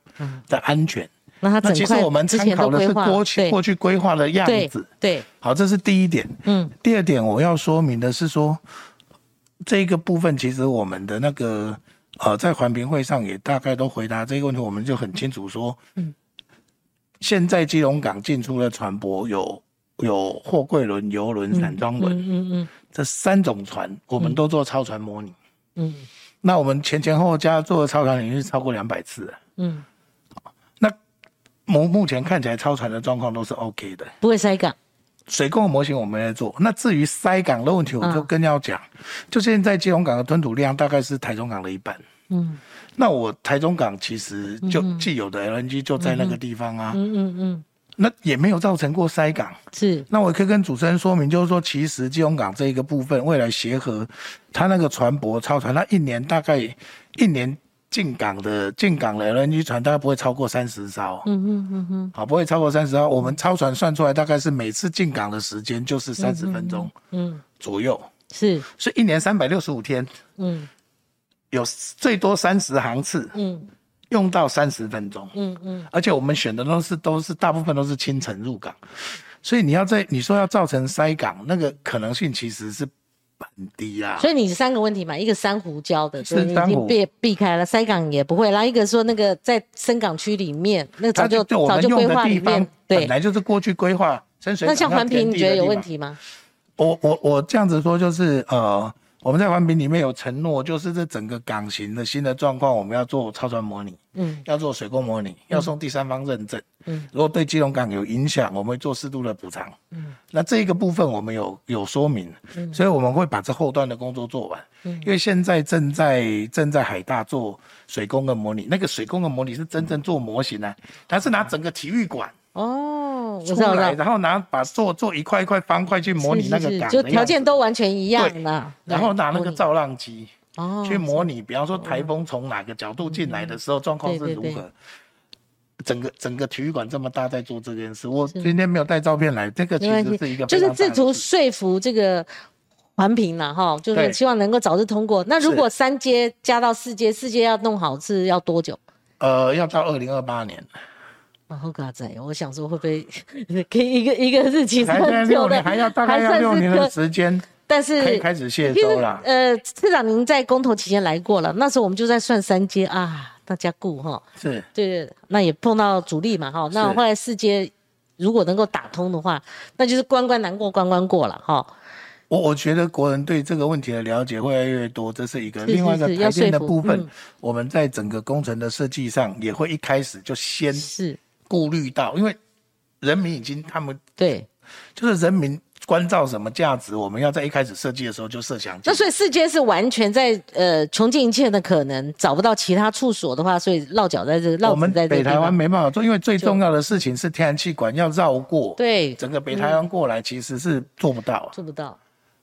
Speaker 2: 的安全，
Speaker 1: 那他
Speaker 2: 那其实我们参考的是过去过去规划的样
Speaker 1: 对
Speaker 2: 子。
Speaker 1: 对，
Speaker 2: 好，这是第一点。
Speaker 1: 嗯
Speaker 2: 第二点，我要说明的是说，这个部分其实我们的那个呃，在环评会上也大概都回答这个问题，我们就很清楚说，
Speaker 1: 嗯，
Speaker 2: 现在基隆港进出的船舶有有货柜轮、游轮、散装轮、
Speaker 1: 嗯嗯
Speaker 2: 这三种船，我们都做超船模拟。
Speaker 1: 嗯
Speaker 2: 那我们前前后后加做的超船已经是超过两百次了。
Speaker 1: 嗯，
Speaker 2: 目目前看起来超船的状况都是 OK 的。
Speaker 1: 不会塞港，
Speaker 2: 水供的模型我们在做。那至于塞港的问题，我就更要讲，就现在基隆港的吞吐量大概是台中港的一半。
Speaker 1: 嗯。
Speaker 2: 那我台中港其实就既有的 LNG 就在那个地方啊，
Speaker 1: 嗯嗯嗯，
Speaker 2: 那也没有造成过塞港。
Speaker 1: 是，
Speaker 2: 那我可以跟主持人说明，就是说，其实基隆港这一个部分，未来协和它那个船舶超船，它一年大概一年进港的进港的 LNG 船大概不会超过三十艘，
Speaker 1: 嗯嗯嗯嗯，
Speaker 2: 好，不会超过三十艘。我们超船算出来大概是每次进港的时间就是三十分钟
Speaker 1: 嗯，
Speaker 2: 左右，
Speaker 1: 是，
Speaker 2: 所以一年三百六十五天，
Speaker 1: 嗯
Speaker 2: 有最多三十行次，
Speaker 1: 嗯
Speaker 2: 用到三十分钟。
Speaker 1: 嗯嗯，
Speaker 2: 而且我们选的都是都是大部分都是清晨入港，所以你要在你说要造成塞港，那个可能性其实是很低啊。
Speaker 1: 所以你三个问题嘛，一个珊瑚礁的，
Speaker 2: 是珊瑚
Speaker 1: 经避避开了，塞港也不会，然后一个说那个在深港区里面，那个早就早就规划里面
Speaker 2: 方，
Speaker 1: 对
Speaker 2: 本。来就是过去规划深水
Speaker 1: 那像环评，你觉得有问题吗？
Speaker 2: 我我我这样子说就是呃，我们在环评里面有承诺，就是这整个港型的新的状况，我们要做超船模拟，
Speaker 1: 嗯
Speaker 2: 要做水工模拟，要送第三方认证。
Speaker 1: 嗯，
Speaker 2: 如果对基隆港有影响，我们会做适度的补偿。
Speaker 1: 嗯，
Speaker 2: 那这一个部分我们有有说明，
Speaker 1: 嗯
Speaker 2: 所以我们会把这后段的工作做完。嗯，因为现在正在正在海大做水工的模拟，那个水工的模拟是真正做模型啊，它是拿整个体育馆
Speaker 1: 哦，我
Speaker 2: 出
Speaker 1: 知道
Speaker 2: 来，
Speaker 1: 了，
Speaker 2: 然后拿把做做一块一块方块去模拟那个
Speaker 1: 是是
Speaker 2: 港的
Speaker 1: 是就条件都完全一样的，
Speaker 2: 然后拿那个造浪机
Speaker 1: 哦
Speaker 2: 去模拟，比方说台风从哪个角度进来的时候，状况是
Speaker 1: 对对对
Speaker 2: 如何。整个整个体育馆这么大，在做这件事，我今天没有带照片来，这个其实是一个，
Speaker 1: 就是试图说服这个环评了哈，就是
Speaker 2: 对
Speaker 1: 希望能够早日通过。那如果三阶加到四阶，四阶要弄好是要多久？
Speaker 2: 呃，要到二零二八年，
Speaker 1: 啊，好嘎仔，我想说会不会可以一个一个日期
Speaker 2: 还在
Speaker 1: 算久的，
Speaker 2: 六年，还要大概要
Speaker 1: 算是
Speaker 2: 六年的
Speaker 1: 个
Speaker 2: 时间，
Speaker 1: 但是
Speaker 2: 可以开始卸收啦。
Speaker 1: 呃，市长您在公投期间来过了，那时候我们就在算三阶啊，大家顾哈，
Speaker 2: 是
Speaker 1: 对，那也碰到阻力嘛哈，那
Speaker 2: 是
Speaker 1: 后来四阶如果能够打通的话，那就是关关难过关关过了哈。
Speaker 2: 我我觉得国人对这个问题的了解会越来越多，这是一个。
Speaker 1: 是
Speaker 2: 另外一个
Speaker 1: 是要
Speaker 2: 台电的部分，
Speaker 1: 嗯
Speaker 2: 我们在整个工程的设计上也会一开始就先
Speaker 1: 是，
Speaker 2: 顾虑到，因为人民已经他们
Speaker 1: 对。
Speaker 2: 就是人民关照什么价值，我们要在一开始设计的时候就设想。
Speaker 1: 那所以世界是完全在呃穷尽一切的可能，找不到其他处所的话，所以落脚在这个落
Speaker 2: 我们
Speaker 1: 在这
Speaker 2: 北台湾。没办法做，因为最重要的事情是天然气管要绕过，
Speaker 1: 对，
Speaker 2: 整个北台湾过来其实是做不到，
Speaker 1: 做不到。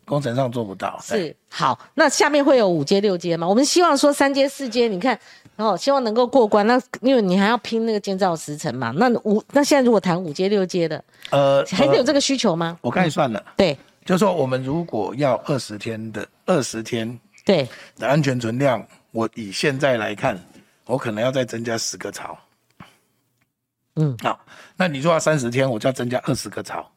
Speaker 2: 工程上做不到。
Speaker 1: 是好，那下面会有五阶、六阶吗？我们希望说三阶、四阶，你看，然后希望能够过关。那因为你还要拼那个建造时程嘛。那五，那现在如果谈五阶、六阶的，
Speaker 2: 呃，呃
Speaker 1: 还是有这个需求吗？
Speaker 2: 我刚才算了，
Speaker 1: 对
Speaker 2: 就是说我们如果要二十天的二十天
Speaker 1: 对，
Speaker 2: 的安全存量，我以现在来看，我可能要再增加十个槽。
Speaker 1: 嗯，
Speaker 2: 好，那你说要三十天，我就要增加二十个槽。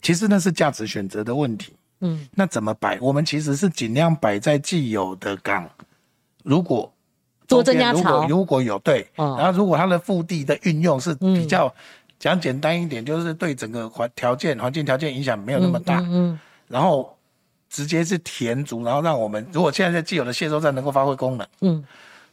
Speaker 2: 其实那是价值选择的问题。
Speaker 1: 嗯，
Speaker 2: 那怎么摆？我们其实是尽量摆在既有的港，如果
Speaker 1: 多增加
Speaker 2: 潮如果有对，
Speaker 1: 哦。
Speaker 2: 然后如果它的腹地的运用是比较讲简单一点，就是对整个环条件环境条件影响没有那么大，
Speaker 1: 嗯
Speaker 2: 然后直接是填足，然后让我们如果现在在既有的卸收站能够发挥功能，
Speaker 1: 嗯。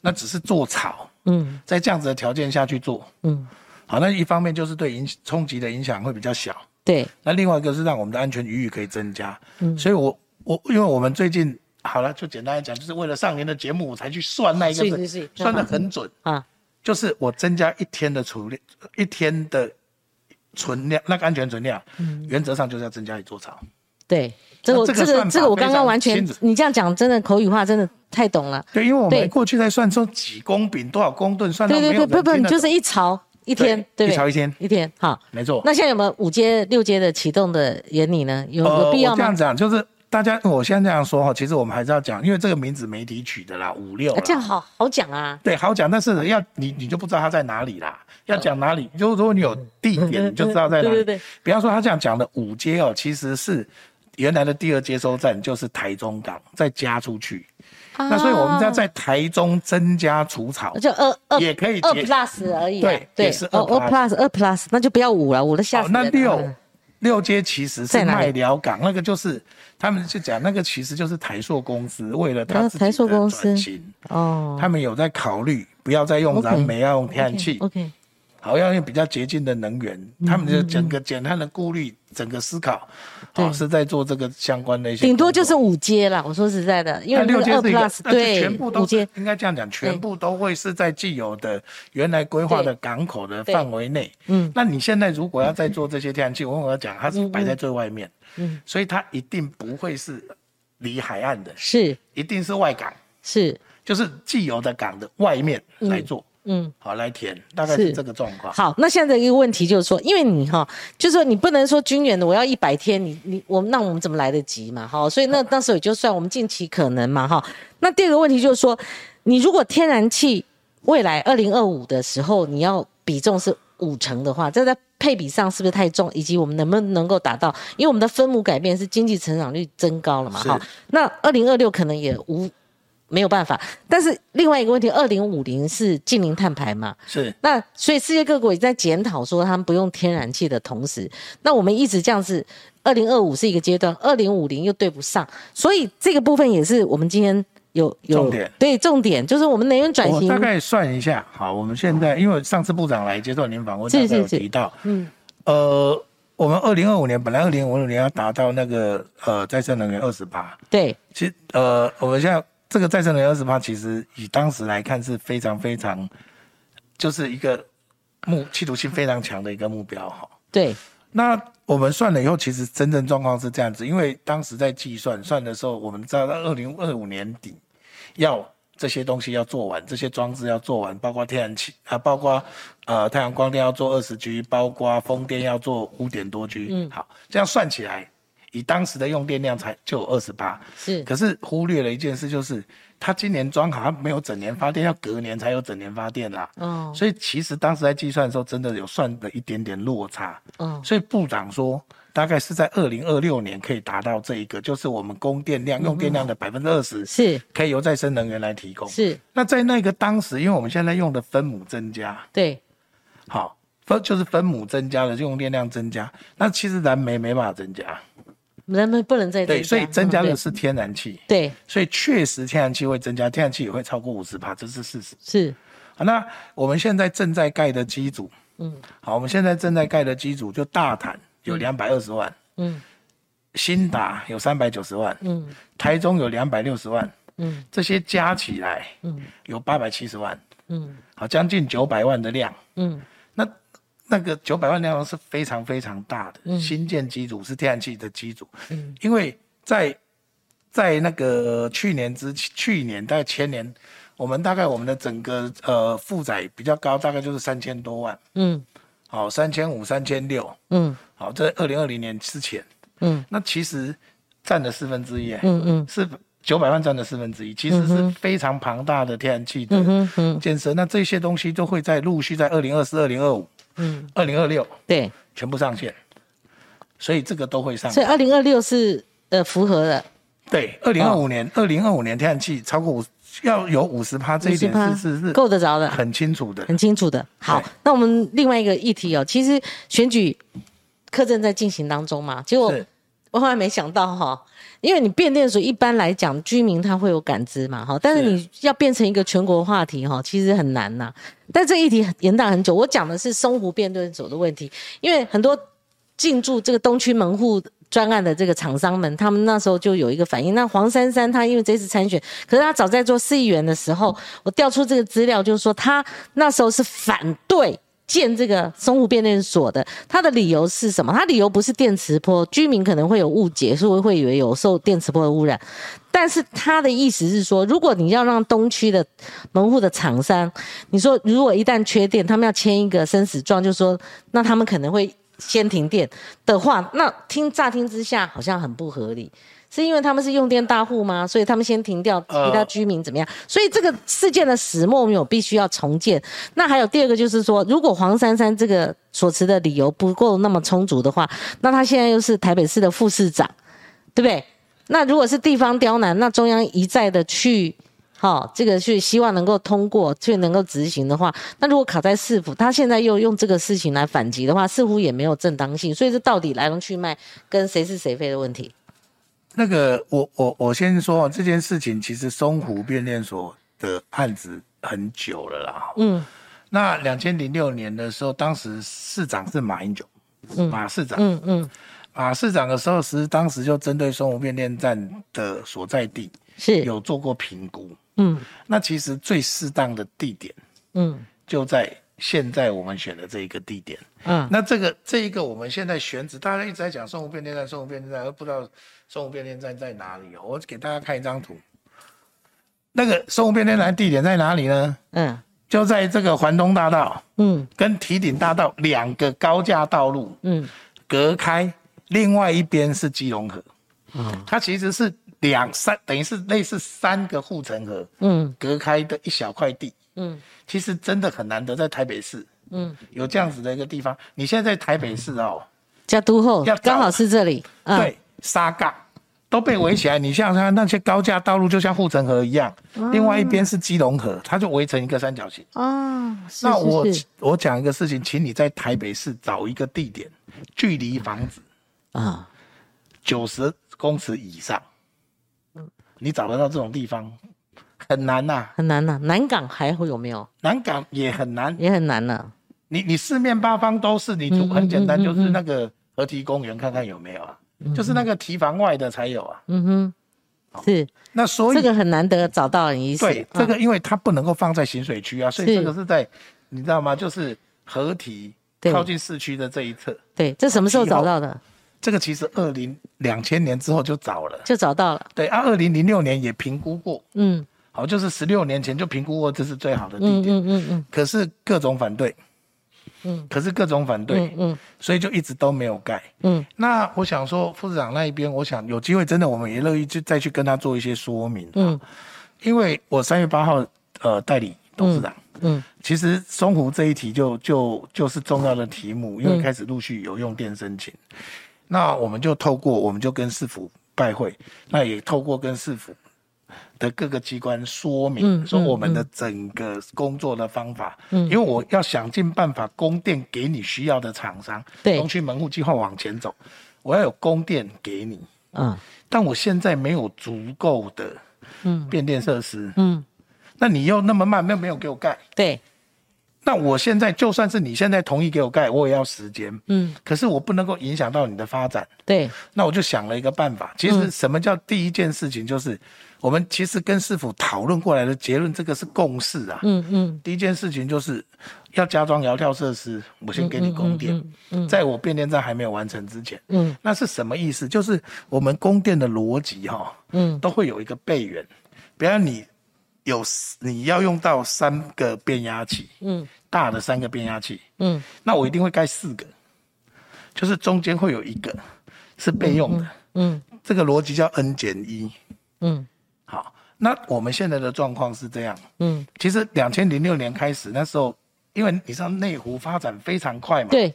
Speaker 2: 那只是做草，
Speaker 1: 嗯。
Speaker 2: 在这样子的条件下去做，
Speaker 1: 嗯，
Speaker 2: 好，那一方面就是对影冲击的影响会比较小，
Speaker 1: 对，
Speaker 2: 那另外一个是让我们的安全余裕可以增加，
Speaker 1: 嗯。
Speaker 2: 所以我我因为我们最近好了，就简单来讲，就是为了上年的节目，我才去算那一个
Speaker 1: 是是是
Speaker 2: 算的很准，
Speaker 1: 啊，
Speaker 2: 就是我增加一天的储量，一天的存量，那个安全存量，原则上就是要增加一座槽。
Speaker 1: 对，这个
Speaker 2: 那这个
Speaker 1: 这个我刚刚完全，你这样讲真的口语化，真的太懂了。
Speaker 2: 对，因为我
Speaker 1: 对
Speaker 2: 们过去在算说几公饼多少公吨，算到
Speaker 1: 对对对，
Speaker 2: 没有人
Speaker 1: 不不，你就是一槽一天，对不对？
Speaker 2: 一天，
Speaker 1: 一天，好。
Speaker 2: 没错。
Speaker 1: 那现在有没有五阶、六阶的启动的原理呢？有有必要吗
Speaker 2: 呃这样？讲就是大家，我现在这样说哈，其实我们还是要讲，因为这个名字媒体取的啦，五六
Speaker 1: 啊。这样好好讲啊。
Speaker 2: 对，好讲，但是要你你就不知道它在哪里啦。要讲哪里，就是如果你有地点，你就知道在哪里。
Speaker 1: 对对对
Speaker 2: 比方说他这样讲的五阶哦，其实是原来的第二接收站就是台中港，再加出去。那所以我们家在台中增加除草
Speaker 1: 啊，就二二二
Speaker 2: 也可以二
Speaker 1: plus 而已啊。
Speaker 2: 对
Speaker 1: 对
Speaker 2: 也是，
Speaker 1: 哦
Speaker 2: 二
Speaker 1: 二 plus 二 plus，那就不要五了，五的吓
Speaker 2: 好
Speaker 1: 死人了。
Speaker 2: 那六
Speaker 1: 嗯。
Speaker 2: 六阶其实是
Speaker 1: 在哪里？
Speaker 2: 麦寮港，那个就是他们就讲那个其实就是台塑公司为了他自己
Speaker 1: 啊台塑
Speaker 2: 的
Speaker 1: 公司。
Speaker 2: 转型，
Speaker 1: 哦。
Speaker 2: 他们有在考虑不要再用燃煤，要用天然气。
Speaker 1: OK，
Speaker 2: 好，要用比较洁净的能源，
Speaker 1: 嗯
Speaker 2: 他们的整个简单的顾虑，整个思考，
Speaker 1: 对
Speaker 2: 好是在做这个相关的一些。
Speaker 1: 顶多就是五阶啦。我说实在的，因为六
Speaker 2: 阶是一个
Speaker 1: plus 对
Speaker 2: 全部都
Speaker 1: 五阶。
Speaker 2: 应该这样讲，全部都会是在既有的原来规划的港口的范围内。
Speaker 1: 嗯，
Speaker 2: 那你现在如果要再做这些天然气，我跟我讲，它是摆在最外面，
Speaker 1: 嗯，
Speaker 2: 所以它一定不会是离海岸的，
Speaker 1: 是。
Speaker 2: 一定是外港。
Speaker 1: 是。
Speaker 2: 就是既有的港的外面来做，
Speaker 1: 嗯，
Speaker 2: 好来填，大概是这个状况。
Speaker 1: 好，那现在一个问题就是说，因为你哈，就是说你不能说军援的我要一百天，你你我们那我们怎么来得及嘛？哈，所以那那时候也就算我们近期可能嘛，哈。那第二个问题就是说，你如果天然气未来二零二五的时候你要比重是五成的话，这在配比上是不是太重？以及我们能不能够达到？因为我们的分母改变是经济成长率增高了嘛，哈。那二零二六可能也无。没有办法，但是另外一个问题，二零五零是近零碳排嘛？
Speaker 2: 是。
Speaker 1: 那所以世界各国也在检讨说，他们不用天然气的同时，那我们一直这样子，二零二五是一个阶段，二零五零又对不上，所以这个部分也是我们今天有有
Speaker 2: 重点。
Speaker 1: 对，重点就是我们能源转型。
Speaker 2: 大概算一下，好，我们现在因为上次部长来接受您访问，是是是，提到，嗯，呃，我们二零二五年本来二零五六年要达到那个呃再生能源二十八，
Speaker 1: 对，
Speaker 2: 其实呃我们现在。这个再生能源二十八，其实以当时来看是非常非常，就是一个目企图性非常强的一个目标哈。
Speaker 1: 对。
Speaker 2: 那我们算了以后，其实真正状况是这样子，因为当时在计算算的时候，我们知道到二零二五年底要这些东西要做完，这些装置要做完，包括天然气啊，包括呃太阳光电要做二十 G，包括风电要做五点多 G。嗯。好，这样算起来。以当时的用电量才就有二十八，
Speaker 1: 是，
Speaker 2: 可是忽略了一件事，就是他今年装好，他没有整年发电，要隔年才有整年发电啦。哦，所以其实当时在计算的时候，真的有算了一点点落差。嗯，所以部长说，大概是在二零二六年可以达到这一个，就是我们供电量、用电量的百分之二十
Speaker 1: 是。
Speaker 2: 可以由再生能源来提供。
Speaker 1: 是，
Speaker 2: 那在那个当时，因为我们现在用的分母增加，
Speaker 1: 对，
Speaker 2: 好分就是分母增加了，用电量增加，那其实燃煤没办法增加。
Speaker 1: 人们不能再
Speaker 2: 对，所以增加的是天然气。
Speaker 1: 对，
Speaker 2: 所以确实天然气会增加，天然气也会超过五十帕，这是事实。
Speaker 1: 是，
Speaker 2: 好，那我们现在正在盖的机组，嗯，好，我们现在正在盖的机组就大坦有两百二十万，嗯，新达有三百九十万，嗯，台中有两百六十万，嗯，这些加起来，嗯，有八百七十万，嗯，好，将近九百万的量，嗯。那个九百万量是非常非常大的，新建机组是天然气的机组，嗯，因为在在那个去年之去年大概前年，我们大概我们的整个呃负载比较高，大概就是三千多万，嗯，好三千五三千六，嗯，好在二零二零年之前，嗯，那其实占了四分之一，嗯嗯，是九百万占了四分之一，其实是非常庞大的天然气的建设，那这些东西都会在陆续在二零二四二零二五。嗯，二零二六
Speaker 1: 对，
Speaker 2: 全部上线，所以这个都会上。
Speaker 1: 所以二零二六是呃符合的。
Speaker 2: 对，二零二五年，二零二五年天然气超过五要有五十趴，这一点是是是
Speaker 1: 够得着的，
Speaker 2: 很清楚的，
Speaker 1: 很清楚的。好，那我们另外一个议题哦，其实选举课正在进行当中嘛，结果我后来没想到哈。因为你变电所一般来讲，居民他会有感知嘛，哈，但是你要变成一个全国话题，哈，其实很难呐。但这议题延宕很久，我讲的是松湖变电所的问题，因为很多进驻这个东区门户专案的这个厂商们，他们那时候就有一个反应。那黄珊珊她因为这次参选，可是她早在做市议员的时候，我调出这个资料，就是说她那时候是反对。建这个生物变电所的，他的理由是什么？他理由不是电磁波，居民可能会有误解，所以会以为有受电磁波的污染。但是他的意思是说，如果你要让东区的门户的厂商，你说如果一旦缺电，他们要签一个生死状，就说那他们可能会先停电的话，那听乍听之下好像很不合理。是因为他们是用电大户吗？所以他们先停掉，其他居民怎么样？所以这个事件的始末没有必须要重建。那还有第二个就是说，如果黄珊珊这个所持的理由不够那么充足的话，那他现在又是台北市的副市长，对不对？那如果是地方刁难，那中央一再的去，好，这个去希望能够通过，却能够执行的话，那如果卡在市府，他现在又用这个事情来反击的话，似乎也没有正当性。所以这到底来龙去脉跟谁是谁非的问题？
Speaker 2: 那个，我我我先说这件事情，其实松湖变电所的案子很久了啦。嗯，那两千零六年的时候，当时市长是马英九，马市长。嗯嗯，马市长的时候，是当时就针对松湖变电站的所在地
Speaker 1: 是
Speaker 2: 有做过评估。嗯，那其实最适当的地点，嗯，就在。现在我们选的这一个地点，嗯，那这个这一个我们现在选址，大家一直在讲松湖变电站，松湖变电站，而不知道松湖变电站在哪里哦。我给大家看一张图，那个生物变电站地点在哪里呢？
Speaker 1: 嗯
Speaker 2: 就在这个环东大道
Speaker 1: 嗯
Speaker 2: 跟提顶大道两个高架道路
Speaker 1: 嗯
Speaker 2: 隔开，另外一边是基隆河。
Speaker 1: 嗯
Speaker 2: 它其实是两三，等于是类似三个护城河
Speaker 1: 嗯
Speaker 2: 隔开的一小块地。
Speaker 1: 嗯
Speaker 2: 其实真的很难得在台北市
Speaker 1: 嗯，
Speaker 2: 有这样子的一个地方。你现在在台北市哦，
Speaker 1: 加都后
Speaker 2: 要找
Speaker 1: 刚好是这里。嗯，
Speaker 2: 对，沙杠都被围起来。你像它，那些高架道路就像护城河一样，另外一边是基隆河，它就围成一个三角形。
Speaker 1: 哦，是
Speaker 2: 那我我讲一个事情，请你在台北市找一个地点，距离房子
Speaker 1: 啊，
Speaker 2: 九十公尺以上，你找得到这种地方很难呐、
Speaker 1: 很难呐。南港还会有没有？
Speaker 2: 南港也很难。
Speaker 1: 也很难呢。
Speaker 2: 你你四面八方都是，你就
Speaker 1: 嗯
Speaker 2: 很简单，就是那个河堤公园看看有没有啊，就是那个堤防外的才有啊。
Speaker 1: 嗯哼，是
Speaker 2: 那所以
Speaker 1: 这个很难得找到你意思。
Speaker 2: 对，这个因为它不能够放在行水区啊，所以
Speaker 1: 是
Speaker 2: 这个是在你知道吗？就是河堤靠近市区的这一侧。
Speaker 1: 对，这什么时候找到的？
Speaker 2: 这个其实二零两千年之后就找了，
Speaker 1: 就找到了。
Speaker 2: 对啊，二零零六年也评估过，
Speaker 1: 嗯
Speaker 2: 好，就是十六年前就评估过这是最好的地
Speaker 1: 嗯
Speaker 2: 点，
Speaker 1: 嗯嗯嗯。
Speaker 2: 可是各种反对，
Speaker 1: 嗯。
Speaker 2: 可是各种反对，
Speaker 1: 嗯嗯。
Speaker 2: 所以就一直都没有盖。
Speaker 1: 嗯。
Speaker 2: 那我想说，副市长那一边，我想有机会，真的我们也乐意去再去跟他做一些说明。
Speaker 1: 嗯。
Speaker 2: 因为我三月八号呃代理董事长，
Speaker 1: 嗯
Speaker 2: 其实松湖这一题就就就是重要的题目，因为开始陆续有用电申请，那我们就透过我们就跟市府拜会，那也透过跟市府的各个机关说明，
Speaker 1: 嗯
Speaker 2: 说我们的整个工作的方法，
Speaker 1: 嗯。
Speaker 2: 因为我要想尽办法供电给你需要的厂商，
Speaker 1: 对。
Speaker 2: 东区门户计划往前走，我要有供电给你，
Speaker 1: 嗯
Speaker 2: 但我现在没有足够的
Speaker 1: 嗯。
Speaker 2: 变电设施，
Speaker 1: 嗯，
Speaker 2: 那你又那么慢，没有没有给我盖。
Speaker 1: 对，
Speaker 2: 那我现在就算是你现在同意给我盖，我也要时间。
Speaker 1: 嗯。
Speaker 2: 可是我不能够影响到你的发展。
Speaker 1: 对，
Speaker 2: 那我就想了一个办法。其实什么叫第一件事情，就是、我们其实跟师傅讨论过来的结论，这个是共识啊。
Speaker 1: 嗯嗯。
Speaker 2: 第一件事情就是要加装摇跳设施，我先给你供电，
Speaker 1: 嗯嗯
Speaker 2: 在我变电站还没有完成之前。
Speaker 1: 嗯。
Speaker 2: 那是什么意思？就是我们供电的逻辑哈、
Speaker 1: 嗯。
Speaker 2: 都会有一个备源，比方你有你要用到三个变压器，
Speaker 1: 嗯。
Speaker 2: 大的三个变压器，
Speaker 1: 嗯。
Speaker 2: 那我一定会盖四个，就是中间会有一个是备用的，
Speaker 1: 嗯。
Speaker 2: 这个逻辑叫 n 减一。
Speaker 1: 嗯
Speaker 2: 好，那我们现在的状况是这样，
Speaker 1: 嗯，
Speaker 2: 其实两千零六年开始，那时候因为你知道内湖发展非常快嘛，
Speaker 1: 对，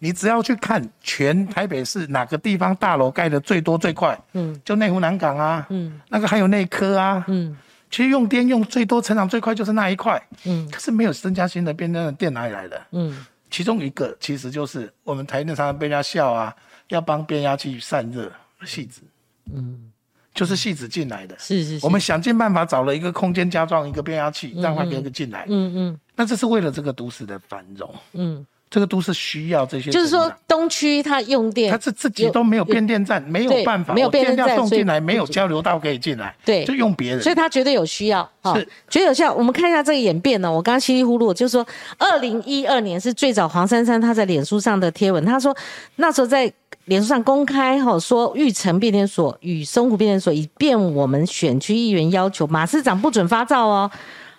Speaker 2: 你只要去看全台北市哪个地方大楼盖的最多最快，
Speaker 1: 嗯。
Speaker 2: 就内湖南港啊，
Speaker 1: 嗯。
Speaker 2: 那个还有内科啊，
Speaker 1: 嗯。
Speaker 2: 其实用电用最多、成长最快就是那一块，
Speaker 1: 嗯。
Speaker 2: 可是没有增加新的变电的电哪里来的？
Speaker 1: 嗯。
Speaker 2: 其中一个其实就是我们台电常常被人家笑啊，要帮变压器散热，细子
Speaker 1: 嗯，
Speaker 2: 就是戏子进来的。
Speaker 1: 是是是，
Speaker 2: 我们想尽办法找了一个空间加装一个变压器，让它给个进来。
Speaker 1: 嗯嗯
Speaker 2: 那这是为了这个都市的繁荣，
Speaker 1: 嗯，
Speaker 2: 这个都市需要这些
Speaker 1: 就是。说东区它用电，
Speaker 2: 它是自己都没有变电站，没有
Speaker 1: 对
Speaker 2: 办法，
Speaker 1: 没有变电站
Speaker 2: 送进来，没有交流道可以进来，
Speaker 1: 对
Speaker 2: 就用别人。
Speaker 1: 所以它绝对有需要，哈
Speaker 2: 是
Speaker 1: 绝对有需要。我们看一下这个演变呢，我刚刚稀里糊涂，就是说，二零一二年是最早黄珊珊她在脸书上的贴文，她说那时候在脸书上公开哈说玉成变电所与松湖变电所以便我们选区议员要求马市长不准发照哦。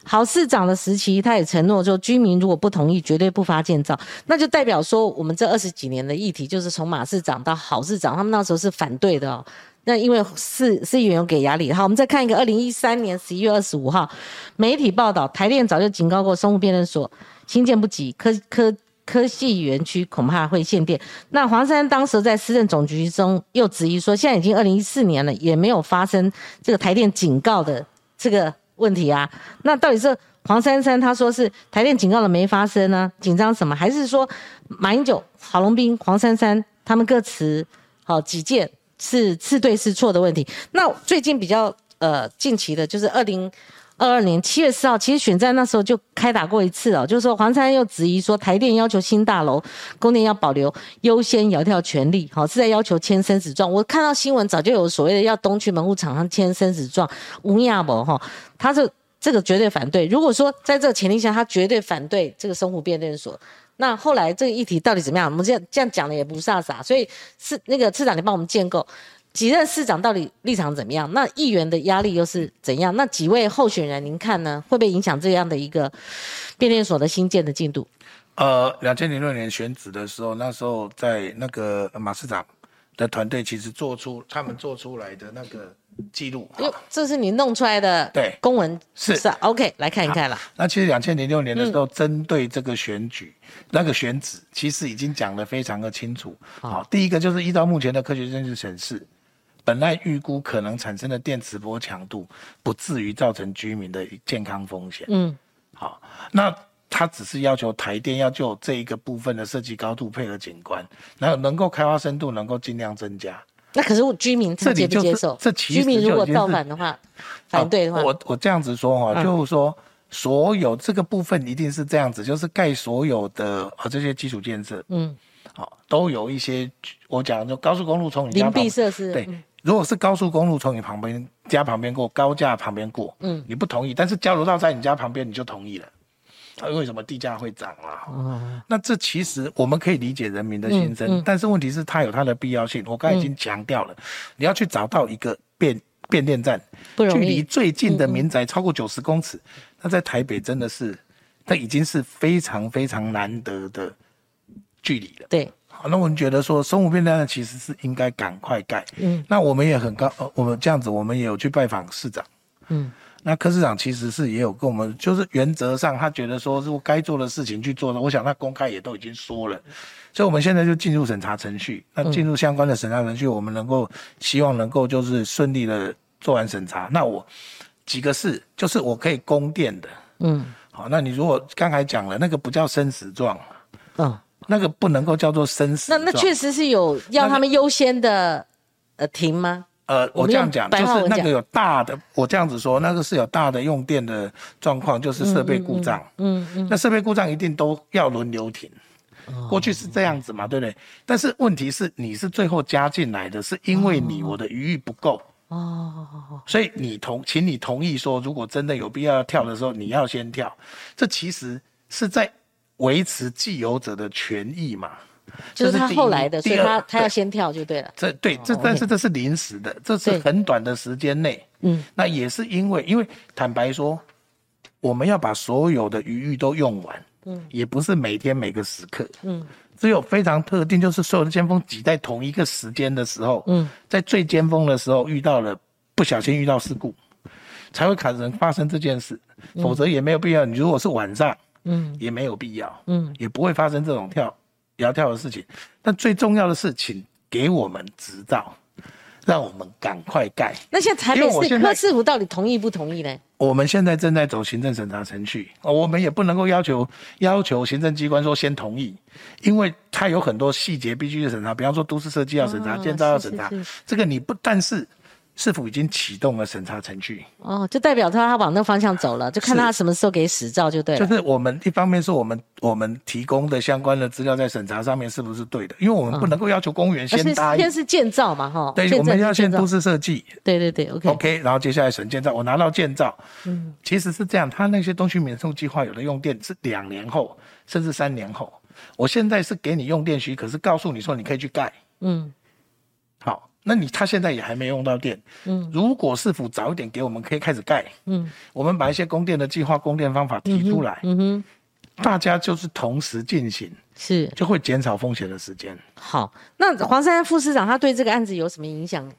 Speaker 1: 郝市长的时期，他也承诺说，居民如果不同意，绝对不发建造。那就代表说，我们这二十几年的议题，就是从马市长到郝市长，他们那时候是反对的哦。那因为市市议员有给压力，好，我们再看一个二零一三年十一月二十五号，媒体报道，台电早就警告过松湖变电所新建不急，科科科技园区恐怕会限电。那黄珊当时在市政总局中又质疑说，现在已经二零一四年了，也没有发生这个台电警告的这个问题啊。那到底是黄珊珊她说是台电警告了没发生呢？紧张什么？还是说马英九、郝龙斌、黄珊珊他们各持好己见？是是对是错的问题。那最近比较呃近期的就是二零二二年七月四号，其实选战那时候就开打过一次哦，就是说黄珊又质疑说台电要求新大楼供电要保留优先摇跳权利，好、是在要求签生死状。我看到新闻早就有所谓的要东区门户厂商签生死状，吴亚博哈，他是这个绝对反对。如果说在这个前提下，他绝对反对这个生湖变电所。那后来这个议题到底怎么样？我们这样这样讲的也不飒飒，所以是那个次长，你帮我们建构几任市长到底立场怎么样？那议员的压力又是怎样？那几位候选人，您看呢？会不会影响这样的一个变电所的新建的进度？
Speaker 2: 呃，两千零六年选址的时候，那时候在那个马市长的团队，其实做出他们做出来的那个记录。
Speaker 1: 哟，这是你弄出来的
Speaker 2: 对
Speaker 1: 公文
Speaker 2: 是
Speaker 1: 是啊 OK，来看一看啦。
Speaker 2: 那其实两千零六年的时候，针对这个选举、那个选址，其实已经讲得非常的清楚。好，第一个就是依照目前的科学证据显示，本来预估可能产生的电磁波强度，不至于造成居民的健康风险。
Speaker 1: 嗯，
Speaker 2: 好，那他只是要求台电要就这一个部分的设计高度配合景观，然后能够开发深度能够尽量增加。
Speaker 1: 那可是居民他接不接受？
Speaker 2: 这其实
Speaker 1: 居民如果造反的话，反对的话，
Speaker 2: 啊我我这样子说哈、
Speaker 1: 嗯
Speaker 2: 就是说所有这个部分一定是这样子，就是盖所有的呃这些基础建设，
Speaker 1: 嗯，
Speaker 2: 好、都有一些我讲就高速公路从你家
Speaker 1: 邻
Speaker 2: 旁
Speaker 1: 避设施，
Speaker 2: 对
Speaker 1: 嗯，
Speaker 2: 如果是高速公路从你旁边家旁边过，高架旁边过，
Speaker 1: 嗯
Speaker 2: 你不同意，但是交流道在你家旁边你就同意了。啊，为什么地价会涨啊？
Speaker 1: 哦，
Speaker 2: 那这其实我们可以理解人民的心声，
Speaker 1: 嗯嗯
Speaker 2: 但是问题是它有它的必要性。我刚才已经强调了，你要去找到一个变变电站，距离最近的民宅超过九十公尺，那在台北真的是，那已经是非常非常难得的距离了。
Speaker 1: 对，
Speaker 2: 好，那我们觉得说，生物变电站其实是应该赶快盖。
Speaker 1: 嗯，
Speaker 2: 那我们也很高，呃，我们这样子，我们也有去拜访市长。
Speaker 1: 嗯，
Speaker 2: 那柯市长其实是也有跟我们，就是原则上他觉得说，如果该做的事情去做的，我想他公开也都已经说了，所以我们现在就进入审查程序。那进入相关的审查程序，我们能够希望能够就是顺利的做完审查。那我几个事，就是我可以供电的。
Speaker 1: 嗯
Speaker 2: 好，那你如果刚才讲了，那个不叫生死状，
Speaker 1: 嗯，
Speaker 2: 那个不能够叫做生死。
Speaker 1: 那那确实是有要他们优先的呃停吗？
Speaker 2: 呃，
Speaker 1: 我
Speaker 2: 这样讲，就是那个有大的，我这样子说，那个是有大的用电的状况，就是设备故障。
Speaker 1: 嗯嗯，
Speaker 2: 那设备故障一定都要轮流停。
Speaker 1: 哦
Speaker 2: 过去是这样子嘛，对不对？但是问题是，你是最后加进来的，是因为你我的余裕不够，
Speaker 1: 哦，
Speaker 2: 所以你同，请你同意说，如果真的有必要跳的时候，你要先跳。这其实是在维持既有者的权益嘛。
Speaker 1: 就是他后来的，所以他他要先跳就对了。
Speaker 2: 这对这
Speaker 1: 哦
Speaker 2: 但是这是临时的，这是很短的时间内。
Speaker 1: 嗯，
Speaker 2: 那也是因为，因为坦白说，我们要把所有的余裕都用完，嗯，也不是每天每个时刻，
Speaker 1: 嗯，
Speaker 2: 只有非常特定，就是所有的尖峰挤在同一个时间的时候，
Speaker 1: 嗯，
Speaker 2: 在最尖峰的时候遇到了不小心遇到事故，才会可能发生这件事，否则也没有必要。你如果是晚上，
Speaker 1: 嗯
Speaker 2: 也没有必要，
Speaker 1: 嗯，
Speaker 2: 也不会发生这种跳摇跳的事情。但最重要的是，请给我们执照，让我们赶快盖。
Speaker 1: 那现在台北市柯市府到底同意不同意呢？
Speaker 2: 我们现在正在走行政审查程序，呃我们也不能够要求要求行政机关说先同意，因为它有很多细节必须去审查，比方说都市设计要审查，
Speaker 1: 哦
Speaker 2: 建造要审查这个你不但是是否已经启动了审查程序，
Speaker 1: 哦，就代表他他往那方向走了，就看他什么时候给使照就对了。
Speaker 2: 就是我们一方面是我们我们提供的相关的资料在审查上面是不是对的，因为我们不能够要求公务员先答应。
Speaker 1: 先，是建造嘛，哈，
Speaker 2: 对，我们要先都市设计，
Speaker 1: 对对对
Speaker 2: ，OK，OK，然后接下来审建造，我拿到建造，嗯，其实是这样，他那些东西免送计划有的用电是两年后，甚至三年后，我现在是给你用电许可，是告诉你说你可以去盖，
Speaker 1: 嗯。
Speaker 2: 好，那你他现在也还没用到电，
Speaker 1: 嗯，
Speaker 2: 如果是否早一点给我们可以开始盖，
Speaker 1: 嗯
Speaker 2: 我们把一些供电的计划、供电方法提出来，
Speaker 1: 嗯哼，
Speaker 2: 大家就是同时进行，
Speaker 1: 是
Speaker 2: 就会减少风险的时间。
Speaker 1: 好。那黄珊珊副市长他对这个案子有什么影响？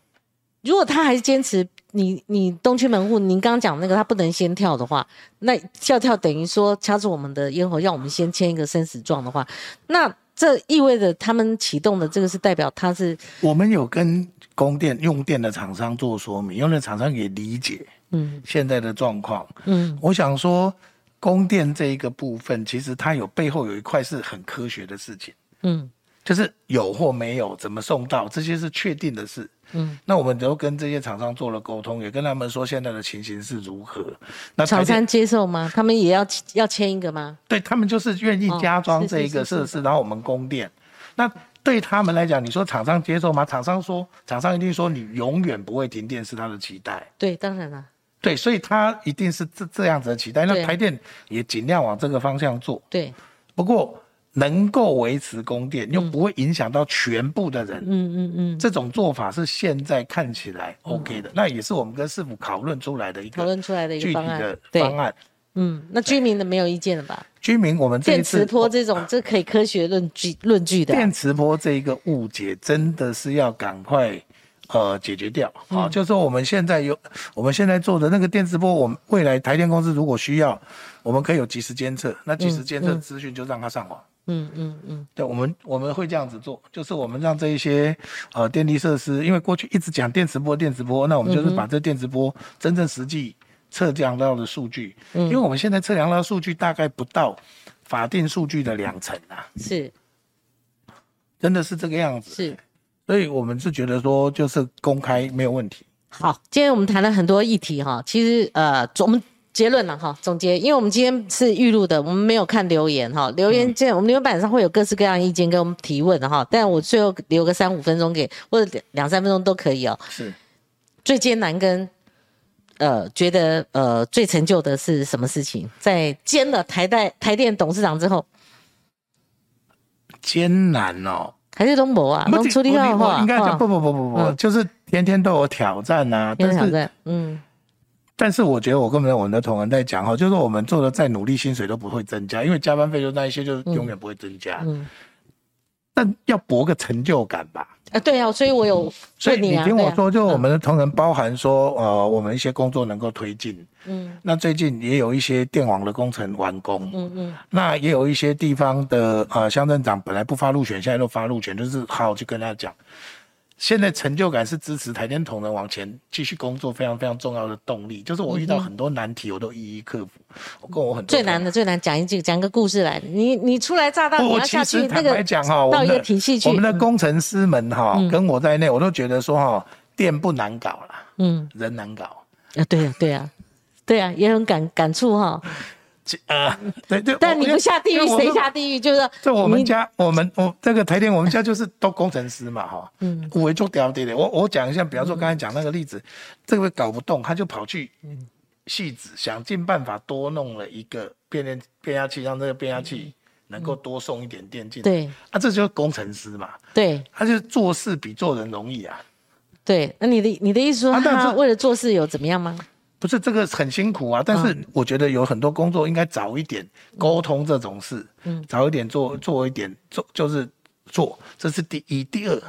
Speaker 1: 如果他还是坚持你你东区门户，您刚刚讲那个他不能先跳的话，那跳跳等于说掐住我们的咽喉，让我们先签一个生死状的话，那这意味着他们启动的这个是代表他是
Speaker 2: 我们有跟供电用电的厂商做说明，用电厂商也理解
Speaker 1: 嗯。
Speaker 2: 现在的状况。
Speaker 1: 嗯。
Speaker 2: 我想说，供电这一个部分，其实它有背后有一块是很科学的事情，
Speaker 1: 嗯
Speaker 2: 就是有或没有，怎么送到，这些是确定的事。
Speaker 1: 嗯，
Speaker 2: 那我们都跟这些厂商做了沟通，也跟他们说现在的情形是如何。那
Speaker 1: 厂商接受吗？他们也要要签一个吗？
Speaker 2: 对他们就是愿意加装这一个设施，然后我们供电。那对他们来讲，你说厂商接受吗？厂商说，厂商一定说你永远不会停电是他的期待。
Speaker 1: 对，当然了，
Speaker 2: 对，所以他一定是这这样子的期待。那台电也尽量往这个方向做。
Speaker 1: 对，
Speaker 2: 不过能够维持供电，又不会影响到全部的人。
Speaker 1: 嗯嗯嗯，
Speaker 2: 这种做法是现在看起来 OK 的，那也是我们跟市府讨论出来的一个
Speaker 1: 讨论出来的一个方案
Speaker 2: 的，方案。
Speaker 1: 嗯，那居民的没有意见了吧？
Speaker 2: 居民，我们这
Speaker 1: 电磁波这种，这可以科学论据论据的啊。
Speaker 2: 电磁波这一个误解真的是要赶快呃解决掉。
Speaker 1: 嗯
Speaker 2: 好、就是说我们现在有我们现在做的那个电磁波，我们未来台电公司如果需要，我们可以有即时监测，那即时监测资讯就让它上网。
Speaker 1: 嗯嗯嗯嗯嗯，
Speaker 2: 对，我们我们会这样子做，就是我们让这一些呃电力设施，因为过去一直讲电磁波电磁波，那我们就是把这电磁波真正实际测量到的数据，因为我们现在测量到数据大概不到法定数据的两成啊，
Speaker 1: 是
Speaker 2: 真的是这个样子。
Speaker 1: 是。
Speaker 2: 所以我们是觉得说，就是公开没有问题。
Speaker 1: 好，今天我们谈了很多议题哈，其实呃，我们结论了哈，总结，因为我们今天是预录的，我们没有看留言哈，留言这、我们留言板上会有各式各样意见跟我们提问的哈，但我最后留个三五分钟给，或者两两三分钟都可以哦。
Speaker 2: 是。
Speaker 1: 最艰难跟呃觉得呃最成就的是什么事情？在兼了台代台电董事长之后，
Speaker 2: 艰难哦，
Speaker 1: 还是东博啊，
Speaker 2: 不
Speaker 1: 能处理好的话，
Speaker 2: 应该不不不不不，
Speaker 1: 嗯。
Speaker 2: 就是天天都有挑战呐、但是
Speaker 1: 有挑战，嗯
Speaker 2: 但是我觉得我跟我们的同仁在讲哈，就是我们做的再努力，薪水都不会增加，因为加班费就那一些，就永远不会增加。
Speaker 1: 嗯
Speaker 2: 但要博个成就感吧。
Speaker 1: 啊，对啊，所以我有
Speaker 2: 所以你听我说，就我们的同仁包含说，呃，我们一些工作能够推进。
Speaker 1: 嗯
Speaker 2: 那最近也有一些电网的工程完工。
Speaker 1: 嗯嗯
Speaker 2: 那也有一些地方的呃乡镇长本来不发路权，现在都发路权，就是好好去跟他讲。现在成就感是支持台电同仁往前继续工作非常非常重要的动力。就是我遇到很多难题，我都一一克服。我跟我很多
Speaker 1: 最难的最难，讲一句讲个故事来，你你初来乍到，你
Speaker 2: 我
Speaker 1: 要下
Speaker 2: 其实坦
Speaker 1: 去那个
Speaker 2: 白讲哈，我
Speaker 1: 到一个体系去，
Speaker 2: 我们的工程师们哈，
Speaker 1: 嗯
Speaker 2: 跟我在内，我都觉得说哈，电不难搞啦，
Speaker 1: 嗯
Speaker 2: 人难搞。
Speaker 1: 啊，对呀对呀对呀，也很感感触哈。
Speaker 2: 其呃，对对，
Speaker 1: 但你不下地狱，谁下地狱？就是
Speaker 2: 在我们家，我们我这个台电，我们家就是都工程师嘛，哈，
Speaker 1: 嗯
Speaker 2: 五维做屌的的。我我讲一下，比方说刚才讲那个例子，这个搞不动，他就跑去戏子，想尽办法多弄了一个变电变压器，让这个变压器能够多送一点电进来。
Speaker 1: 对
Speaker 2: 啊，这就是工程师嘛，
Speaker 1: 对
Speaker 2: 他就做事比做人容易啊。
Speaker 1: 对，那你的你的意思说他为了做事有怎么样吗？
Speaker 2: 不是这个很辛苦啊，但是我觉得有很多工作应该早一点沟通这种事，
Speaker 1: 嗯
Speaker 2: 早一点做做一点做就是做，这是第一。第二，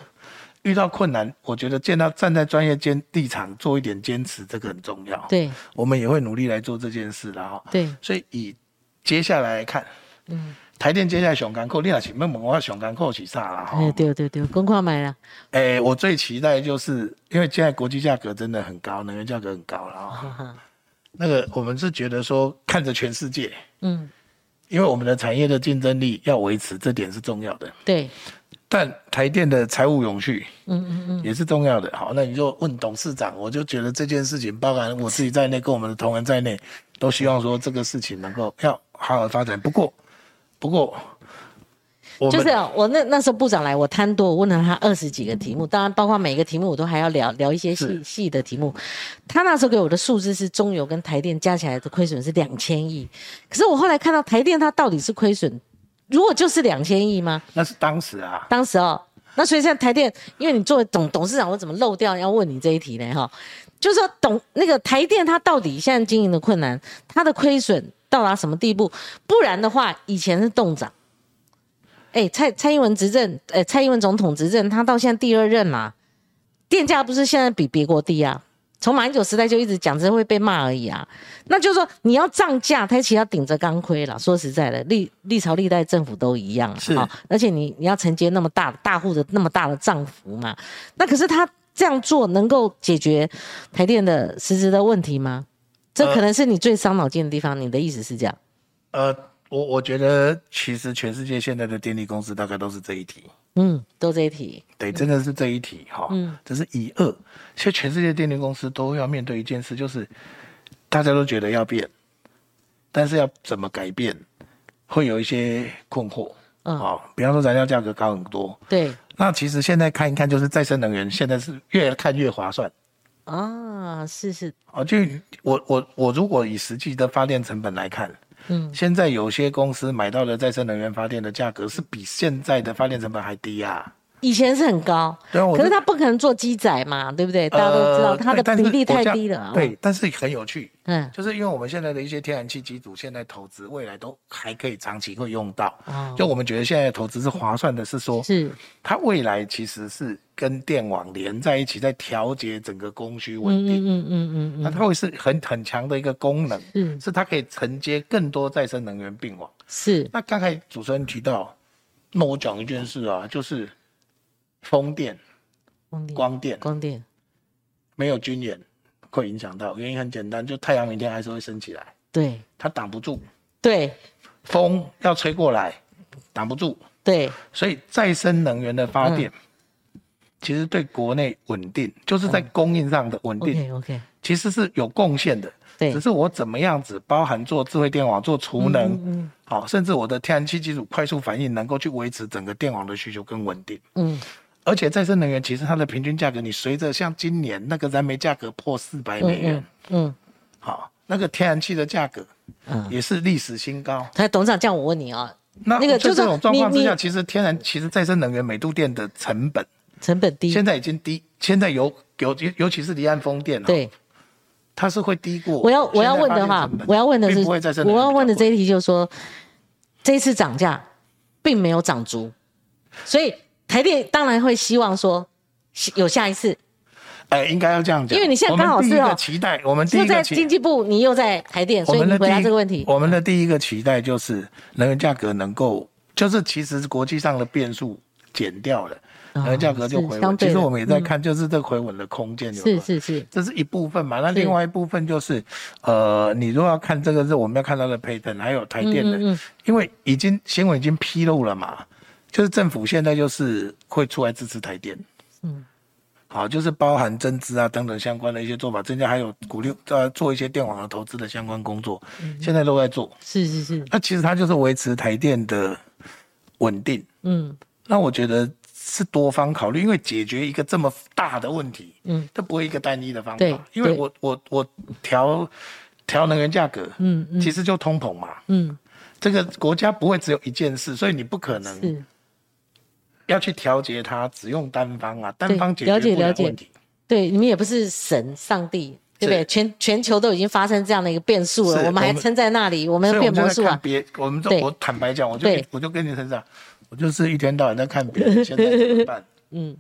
Speaker 2: 遇到困难，我觉得见到站在专业坚立场做一点坚持，这个很重要。，
Speaker 1: 对
Speaker 2: 我们也会努力来做这件事的哈。
Speaker 1: 对，
Speaker 2: 所以以接下来来看，
Speaker 1: 嗯，
Speaker 2: 台电接下来熊干扣，你若是问问我熊干扣是啥啦？
Speaker 1: 哎，对对对，公款买了，
Speaker 2: 哎、我最期待就是因为现在国际价格真的很高，能源价格很高了啊。
Speaker 1: 哈哈，
Speaker 2: 那个我们是觉得说看着全世界，
Speaker 1: 嗯，
Speaker 2: 因为我们的产业的竞争力要维持，这点是重要的。
Speaker 1: 对，
Speaker 2: 但台电的财务永续
Speaker 1: 嗯嗯嗯，
Speaker 2: 也是重要的。好，那你就问董事长，我就觉得这件事情，包含我自己在内，跟我们的同仁在内，都希望说这个事情能够要好好发展。不过，不过，
Speaker 1: 就是啊我那那时候部长来，我贪多，我问了他二十几个题目，当然包括每个题目我都还要聊聊一些细细的题目。他那时候给我的数字是中油跟台电加起来的亏损是两千亿，可是我后来看到台电它到底是亏损，如果就是两千亿吗？
Speaker 2: 那是当时啊，
Speaker 1: 当时哦，那所以现在台电，因为你作为董董事长，我怎么漏掉要问你这一题呢？哈，就是说董那个台电它到底现在经营的困难，它的亏损到达什么地步？不然的话，以前是冻涨，哎，蔡蔡英文执政，哎，蔡英文总统执政，他到现在第二任啦，电价不是现在比别国低啊？从马英九时代就一直讲，这会被骂而已啊。那就是说，你要涨价，台企要顶着钢盔了。说实在的，历历朝历代政府都一样，
Speaker 2: 是
Speaker 1: 好而且你你要承接那么大大户的那么大的涨幅嘛？那可是他这样做能够解决台电的实质的问题吗？这
Speaker 2: 呃
Speaker 1: 可能是你最伤脑筋的地方。你的意思是这样？
Speaker 2: 呃，我我觉得其实全世界现在的电力公司大概都是这一题。
Speaker 1: 嗯，都这一题。
Speaker 2: 对，真的是这一题哈，
Speaker 1: 嗯
Speaker 2: 这是以二。现在全世界电力公司都要面对一件事，就是大家都觉得要变，但是要怎么改变，会有一些困惑。
Speaker 1: 嗯
Speaker 2: 好，比方说燃料价格高很多，
Speaker 1: 对
Speaker 2: 那其实现在看一看，就是再生能源现在是越看越划算。
Speaker 1: 啊，是是，
Speaker 2: 哦，就我我我如果以实际的发电成本来看，嗯，现在有些公司买到的再生能源发电的价格是比现在的发电成本还低啊。
Speaker 1: 以前是很高，
Speaker 2: 对啊
Speaker 1: 可是它不可能做鸡仔嘛，对不对？大家都知道
Speaker 2: 呃
Speaker 1: 它的比例太低了。
Speaker 2: 对，但是很有趣，
Speaker 1: 嗯，
Speaker 2: 就是因为我们现在的一些天然气机组，现在投资未来都还可以长期会用到。
Speaker 1: 哦
Speaker 2: 就我们觉得现在的投资是划算的，是说
Speaker 1: 是
Speaker 2: 它未来其实是跟电网连在一起，在调节整个供需稳
Speaker 1: 嗯
Speaker 2: 定。
Speaker 1: 嗯嗯嗯嗯
Speaker 2: 那它会是很很强的一个功能，
Speaker 1: 嗯，
Speaker 2: 是它可以承接更多再生能源并网。
Speaker 1: 是
Speaker 2: 那刚才主持人提到，那我讲一件事啊，就是风电、
Speaker 1: 光电
Speaker 2: 光电。
Speaker 1: 光电。
Speaker 2: 没有军演会影响到，原因很简单，就太阳明天还是会升起来，
Speaker 1: 对。
Speaker 2: 它挡不住，
Speaker 1: 对。
Speaker 2: 风要吹过来，挡不住，
Speaker 1: 对。
Speaker 2: 所以再生能源的发电，
Speaker 1: 嗯。
Speaker 2: 其实对国内稳定，就是在供应上的稳定
Speaker 1: ，，OK OK，
Speaker 2: 其实是有贡献的。
Speaker 1: 对。
Speaker 2: 只是我怎么样子，包含做智慧电网、做储能，
Speaker 1: 嗯
Speaker 2: 好、甚至我的天然气基础快速反应，能够去维持整个电网的需求更稳定。
Speaker 1: 嗯
Speaker 2: 而且再生能源其实它的平均价格，你随着像今年那个燃煤价格破四百美元
Speaker 1: 嗯，嗯，
Speaker 2: 好、那个天然气的价格，
Speaker 1: 嗯
Speaker 2: 也是历史新高。
Speaker 1: 哎，董事长，这样我问你啊，
Speaker 2: 那
Speaker 1: 那个就
Speaker 2: 这种状况之下，其实天然其实再生能源每度电的成本
Speaker 1: 成本低，
Speaker 2: 现在已经低，现在有有尤尤其是离岸风电、哦，，
Speaker 1: 对，
Speaker 2: 它是会低过。
Speaker 1: 我要我要问的话，我要问的是我要问的这一题就是说，这一次涨价并没有涨足，所以台电当然会希望说有下一次，
Speaker 2: 哎，应该要这样讲，
Speaker 1: 因为你现在刚好是
Speaker 2: 一
Speaker 1: 哦
Speaker 2: 个期待，我们第
Speaker 1: 又在
Speaker 2: 一个期
Speaker 1: 经济部，你又在台电，
Speaker 2: 我
Speaker 1: 所以你回答这个问题，
Speaker 2: 我们的第一个期待就是能源价格能够，就是其实国际上的变数减掉了，能源价格就回稳。其实我们也在看，就是这回稳的空间有
Speaker 1: 是是是，
Speaker 2: 这是一部分嘛，那另外一部分就是，呃，你如果要看这个是我们要看它的 patent，还有台电的，因为已经新闻已经披露了嘛，就是政府现在就是会出来支持台电，
Speaker 1: 嗯，
Speaker 2: 好，就是包含增资啊等等相关的一些做法，增加还有鼓励呃做一些电网的投资的相关工作，
Speaker 1: 嗯。
Speaker 2: 现在都在做。
Speaker 1: 是是是，
Speaker 2: 那其实它就是维持台电的稳定。
Speaker 1: 嗯。
Speaker 2: 那我觉得是多方考虑，因为解决一个这么大的问题，
Speaker 1: 嗯，
Speaker 2: 它不会一个单一的方
Speaker 1: 对
Speaker 2: 法。因为我我我调调能源价格，
Speaker 1: 嗯嗯。
Speaker 2: 其实就通膨嘛。
Speaker 1: 嗯，
Speaker 2: 这个国家不会只有一件事，所以你不可能
Speaker 1: 是
Speaker 2: 要去调节它，只用单方啊，单方解决不了
Speaker 1: 了解
Speaker 2: 问题。
Speaker 1: 对，你们也不是神上帝。对不对？全全球都已经发生这样的一个变数了，我们还撑在那里，我们变魔术
Speaker 2: 别，我们就
Speaker 1: 对。
Speaker 2: 我坦白讲，我就我就跟你成长，我就是一天到晚在看别人现在怎么办。
Speaker 1: 嗯，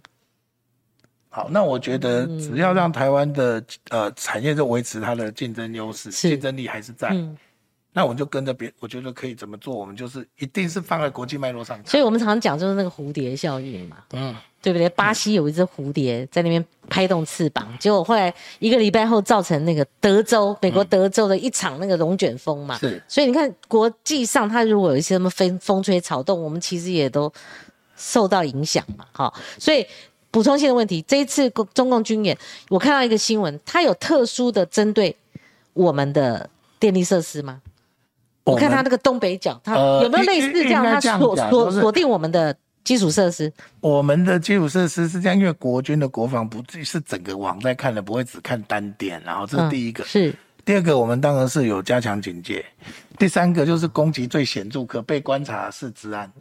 Speaker 2: 好，那我觉得只要让台湾的呃产业就维持它的竞争优势，
Speaker 1: 是。
Speaker 2: 竞争力还是在，
Speaker 1: 嗯
Speaker 2: 那我们就跟着别，我觉得可以怎么做，我们就是一定是放在国际脉络上。
Speaker 1: 所以我们常常讲就是那个蝴蝶效应嘛，
Speaker 2: 嗯，
Speaker 1: 对不对？巴西有一只蝴蝶在那边拍动翅膀，结果后来一个礼拜后造成那个德州，美国德州的一场那个龙卷风嘛。
Speaker 2: 是
Speaker 1: 所以你看，国际上它如果有一些什么风风吹草动，我们其实也都受到影响嘛。哈，所以补充性的问题，这一次共中共军演，我看到一个新闻，它有特殊的针对我们的电力设施吗？我看他那个东北角，它
Speaker 2: 呃
Speaker 1: 有没有类似这样？它
Speaker 2: 应应该这样
Speaker 1: 锁锁锁定我们的基础设施？
Speaker 2: 我们的基础设施是这样，因为国军的国防不是整个网在看的，不会只看单点，然后这是第一个。
Speaker 1: 嗯是
Speaker 2: 第二个，我们当然是有加强警戒。第三个就是攻击最显著、可被观察是治安，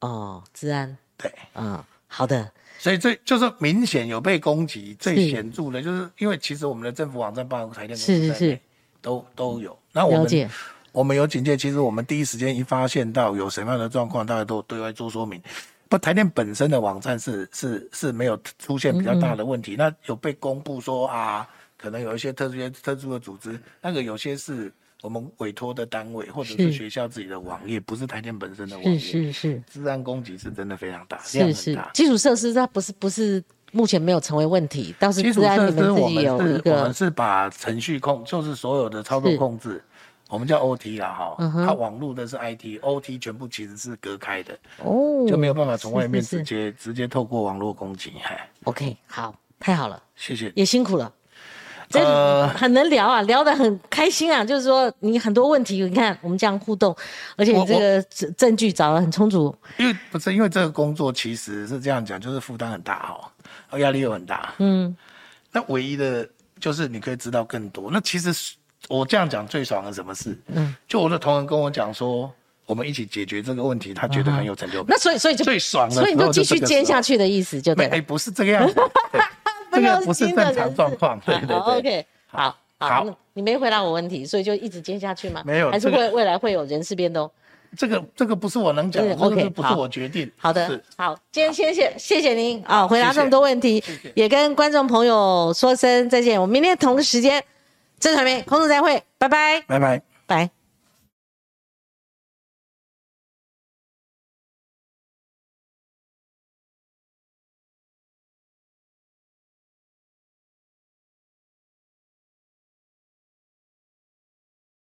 Speaker 1: 哦，治安，
Speaker 2: 对。
Speaker 1: 嗯，好的，
Speaker 2: 所以最就是明显有被攻击，最
Speaker 1: 是
Speaker 2: 显著的就是因为其实我们的政府网站包括台电公司
Speaker 1: 是是是
Speaker 2: 都都有。那我们
Speaker 1: 了解，
Speaker 2: 我们有警戒，其实我们第一时间一发现到有什么样的状况，大家都有对外做说明。不，台电本身的网站是是是没有出现比较大的问题。那有被公布说啊，可能有一些特殊特殊的组织，那个有些是我们委托的单位或者
Speaker 1: 是
Speaker 2: 是学校自己的网页，不是台电本身的网
Speaker 1: 是
Speaker 2: 页。
Speaker 1: 是是
Speaker 2: 治安攻击是真的非常大，
Speaker 1: 是
Speaker 2: 量很
Speaker 1: 是
Speaker 2: 大，。
Speaker 1: 基础设施它不是不是目前没有成为问题，倒是
Speaker 2: 基础设施我们是我们
Speaker 1: 个
Speaker 2: 是把程序控，就是所有的操作控制，我们叫 OT 啦哈，
Speaker 1: 嗯
Speaker 2: 它网络的是 IT，OT 全部其实是隔开的，
Speaker 1: 哦，
Speaker 2: 就没有办法从外面直接直接透过网络攻击。嗨
Speaker 1: ，OK，好，太好了，
Speaker 2: 谢谢。
Speaker 1: 也辛苦了。真
Speaker 2: 呃
Speaker 1: 很能聊啊，聊得很开心啊。就是说，你很多问题，你看我们这样互动，而且你
Speaker 2: 我
Speaker 1: 这个证证据找得很充足。
Speaker 2: 因为不是因为这个工作其实是这样讲，就是负担很大哈，而压力又很大。
Speaker 1: 嗯，
Speaker 2: 那唯一的就是你可以知道更多。那其实我这样讲最爽的什么事？嗯，就我的同仁跟我讲说，我们一起解决这个问题，他觉得很有成就感。
Speaker 1: 那所以所以就
Speaker 2: 最爽的
Speaker 1: 所以你就继续煎下去的意思，就对
Speaker 2: 哎，不是这个样子，对这个不是正常状况。对对。
Speaker 1: ，OK，好，好，你没回答我问题，所以就一直接下去吗？
Speaker 2: 没有
Speaker 1: 还是
Speaker 2: 这个
Speaker 1: 会未来会有人事变动？
Speaker 2: 这个这个不是我能讲的，
Speaker 1: 嗯
Speaker 2: 这个
Speaker 1: OK，
Speaker 2: 不是我决定？
Speaker 1: 好的，好，今天谢谢谢谢您啊，回答这么多问题也跟观众朋友说声再见。我们明天同个时间，正传媒空中再会，拜拜，
Speaker 2: 拜拜。
Speaker 1: 拜。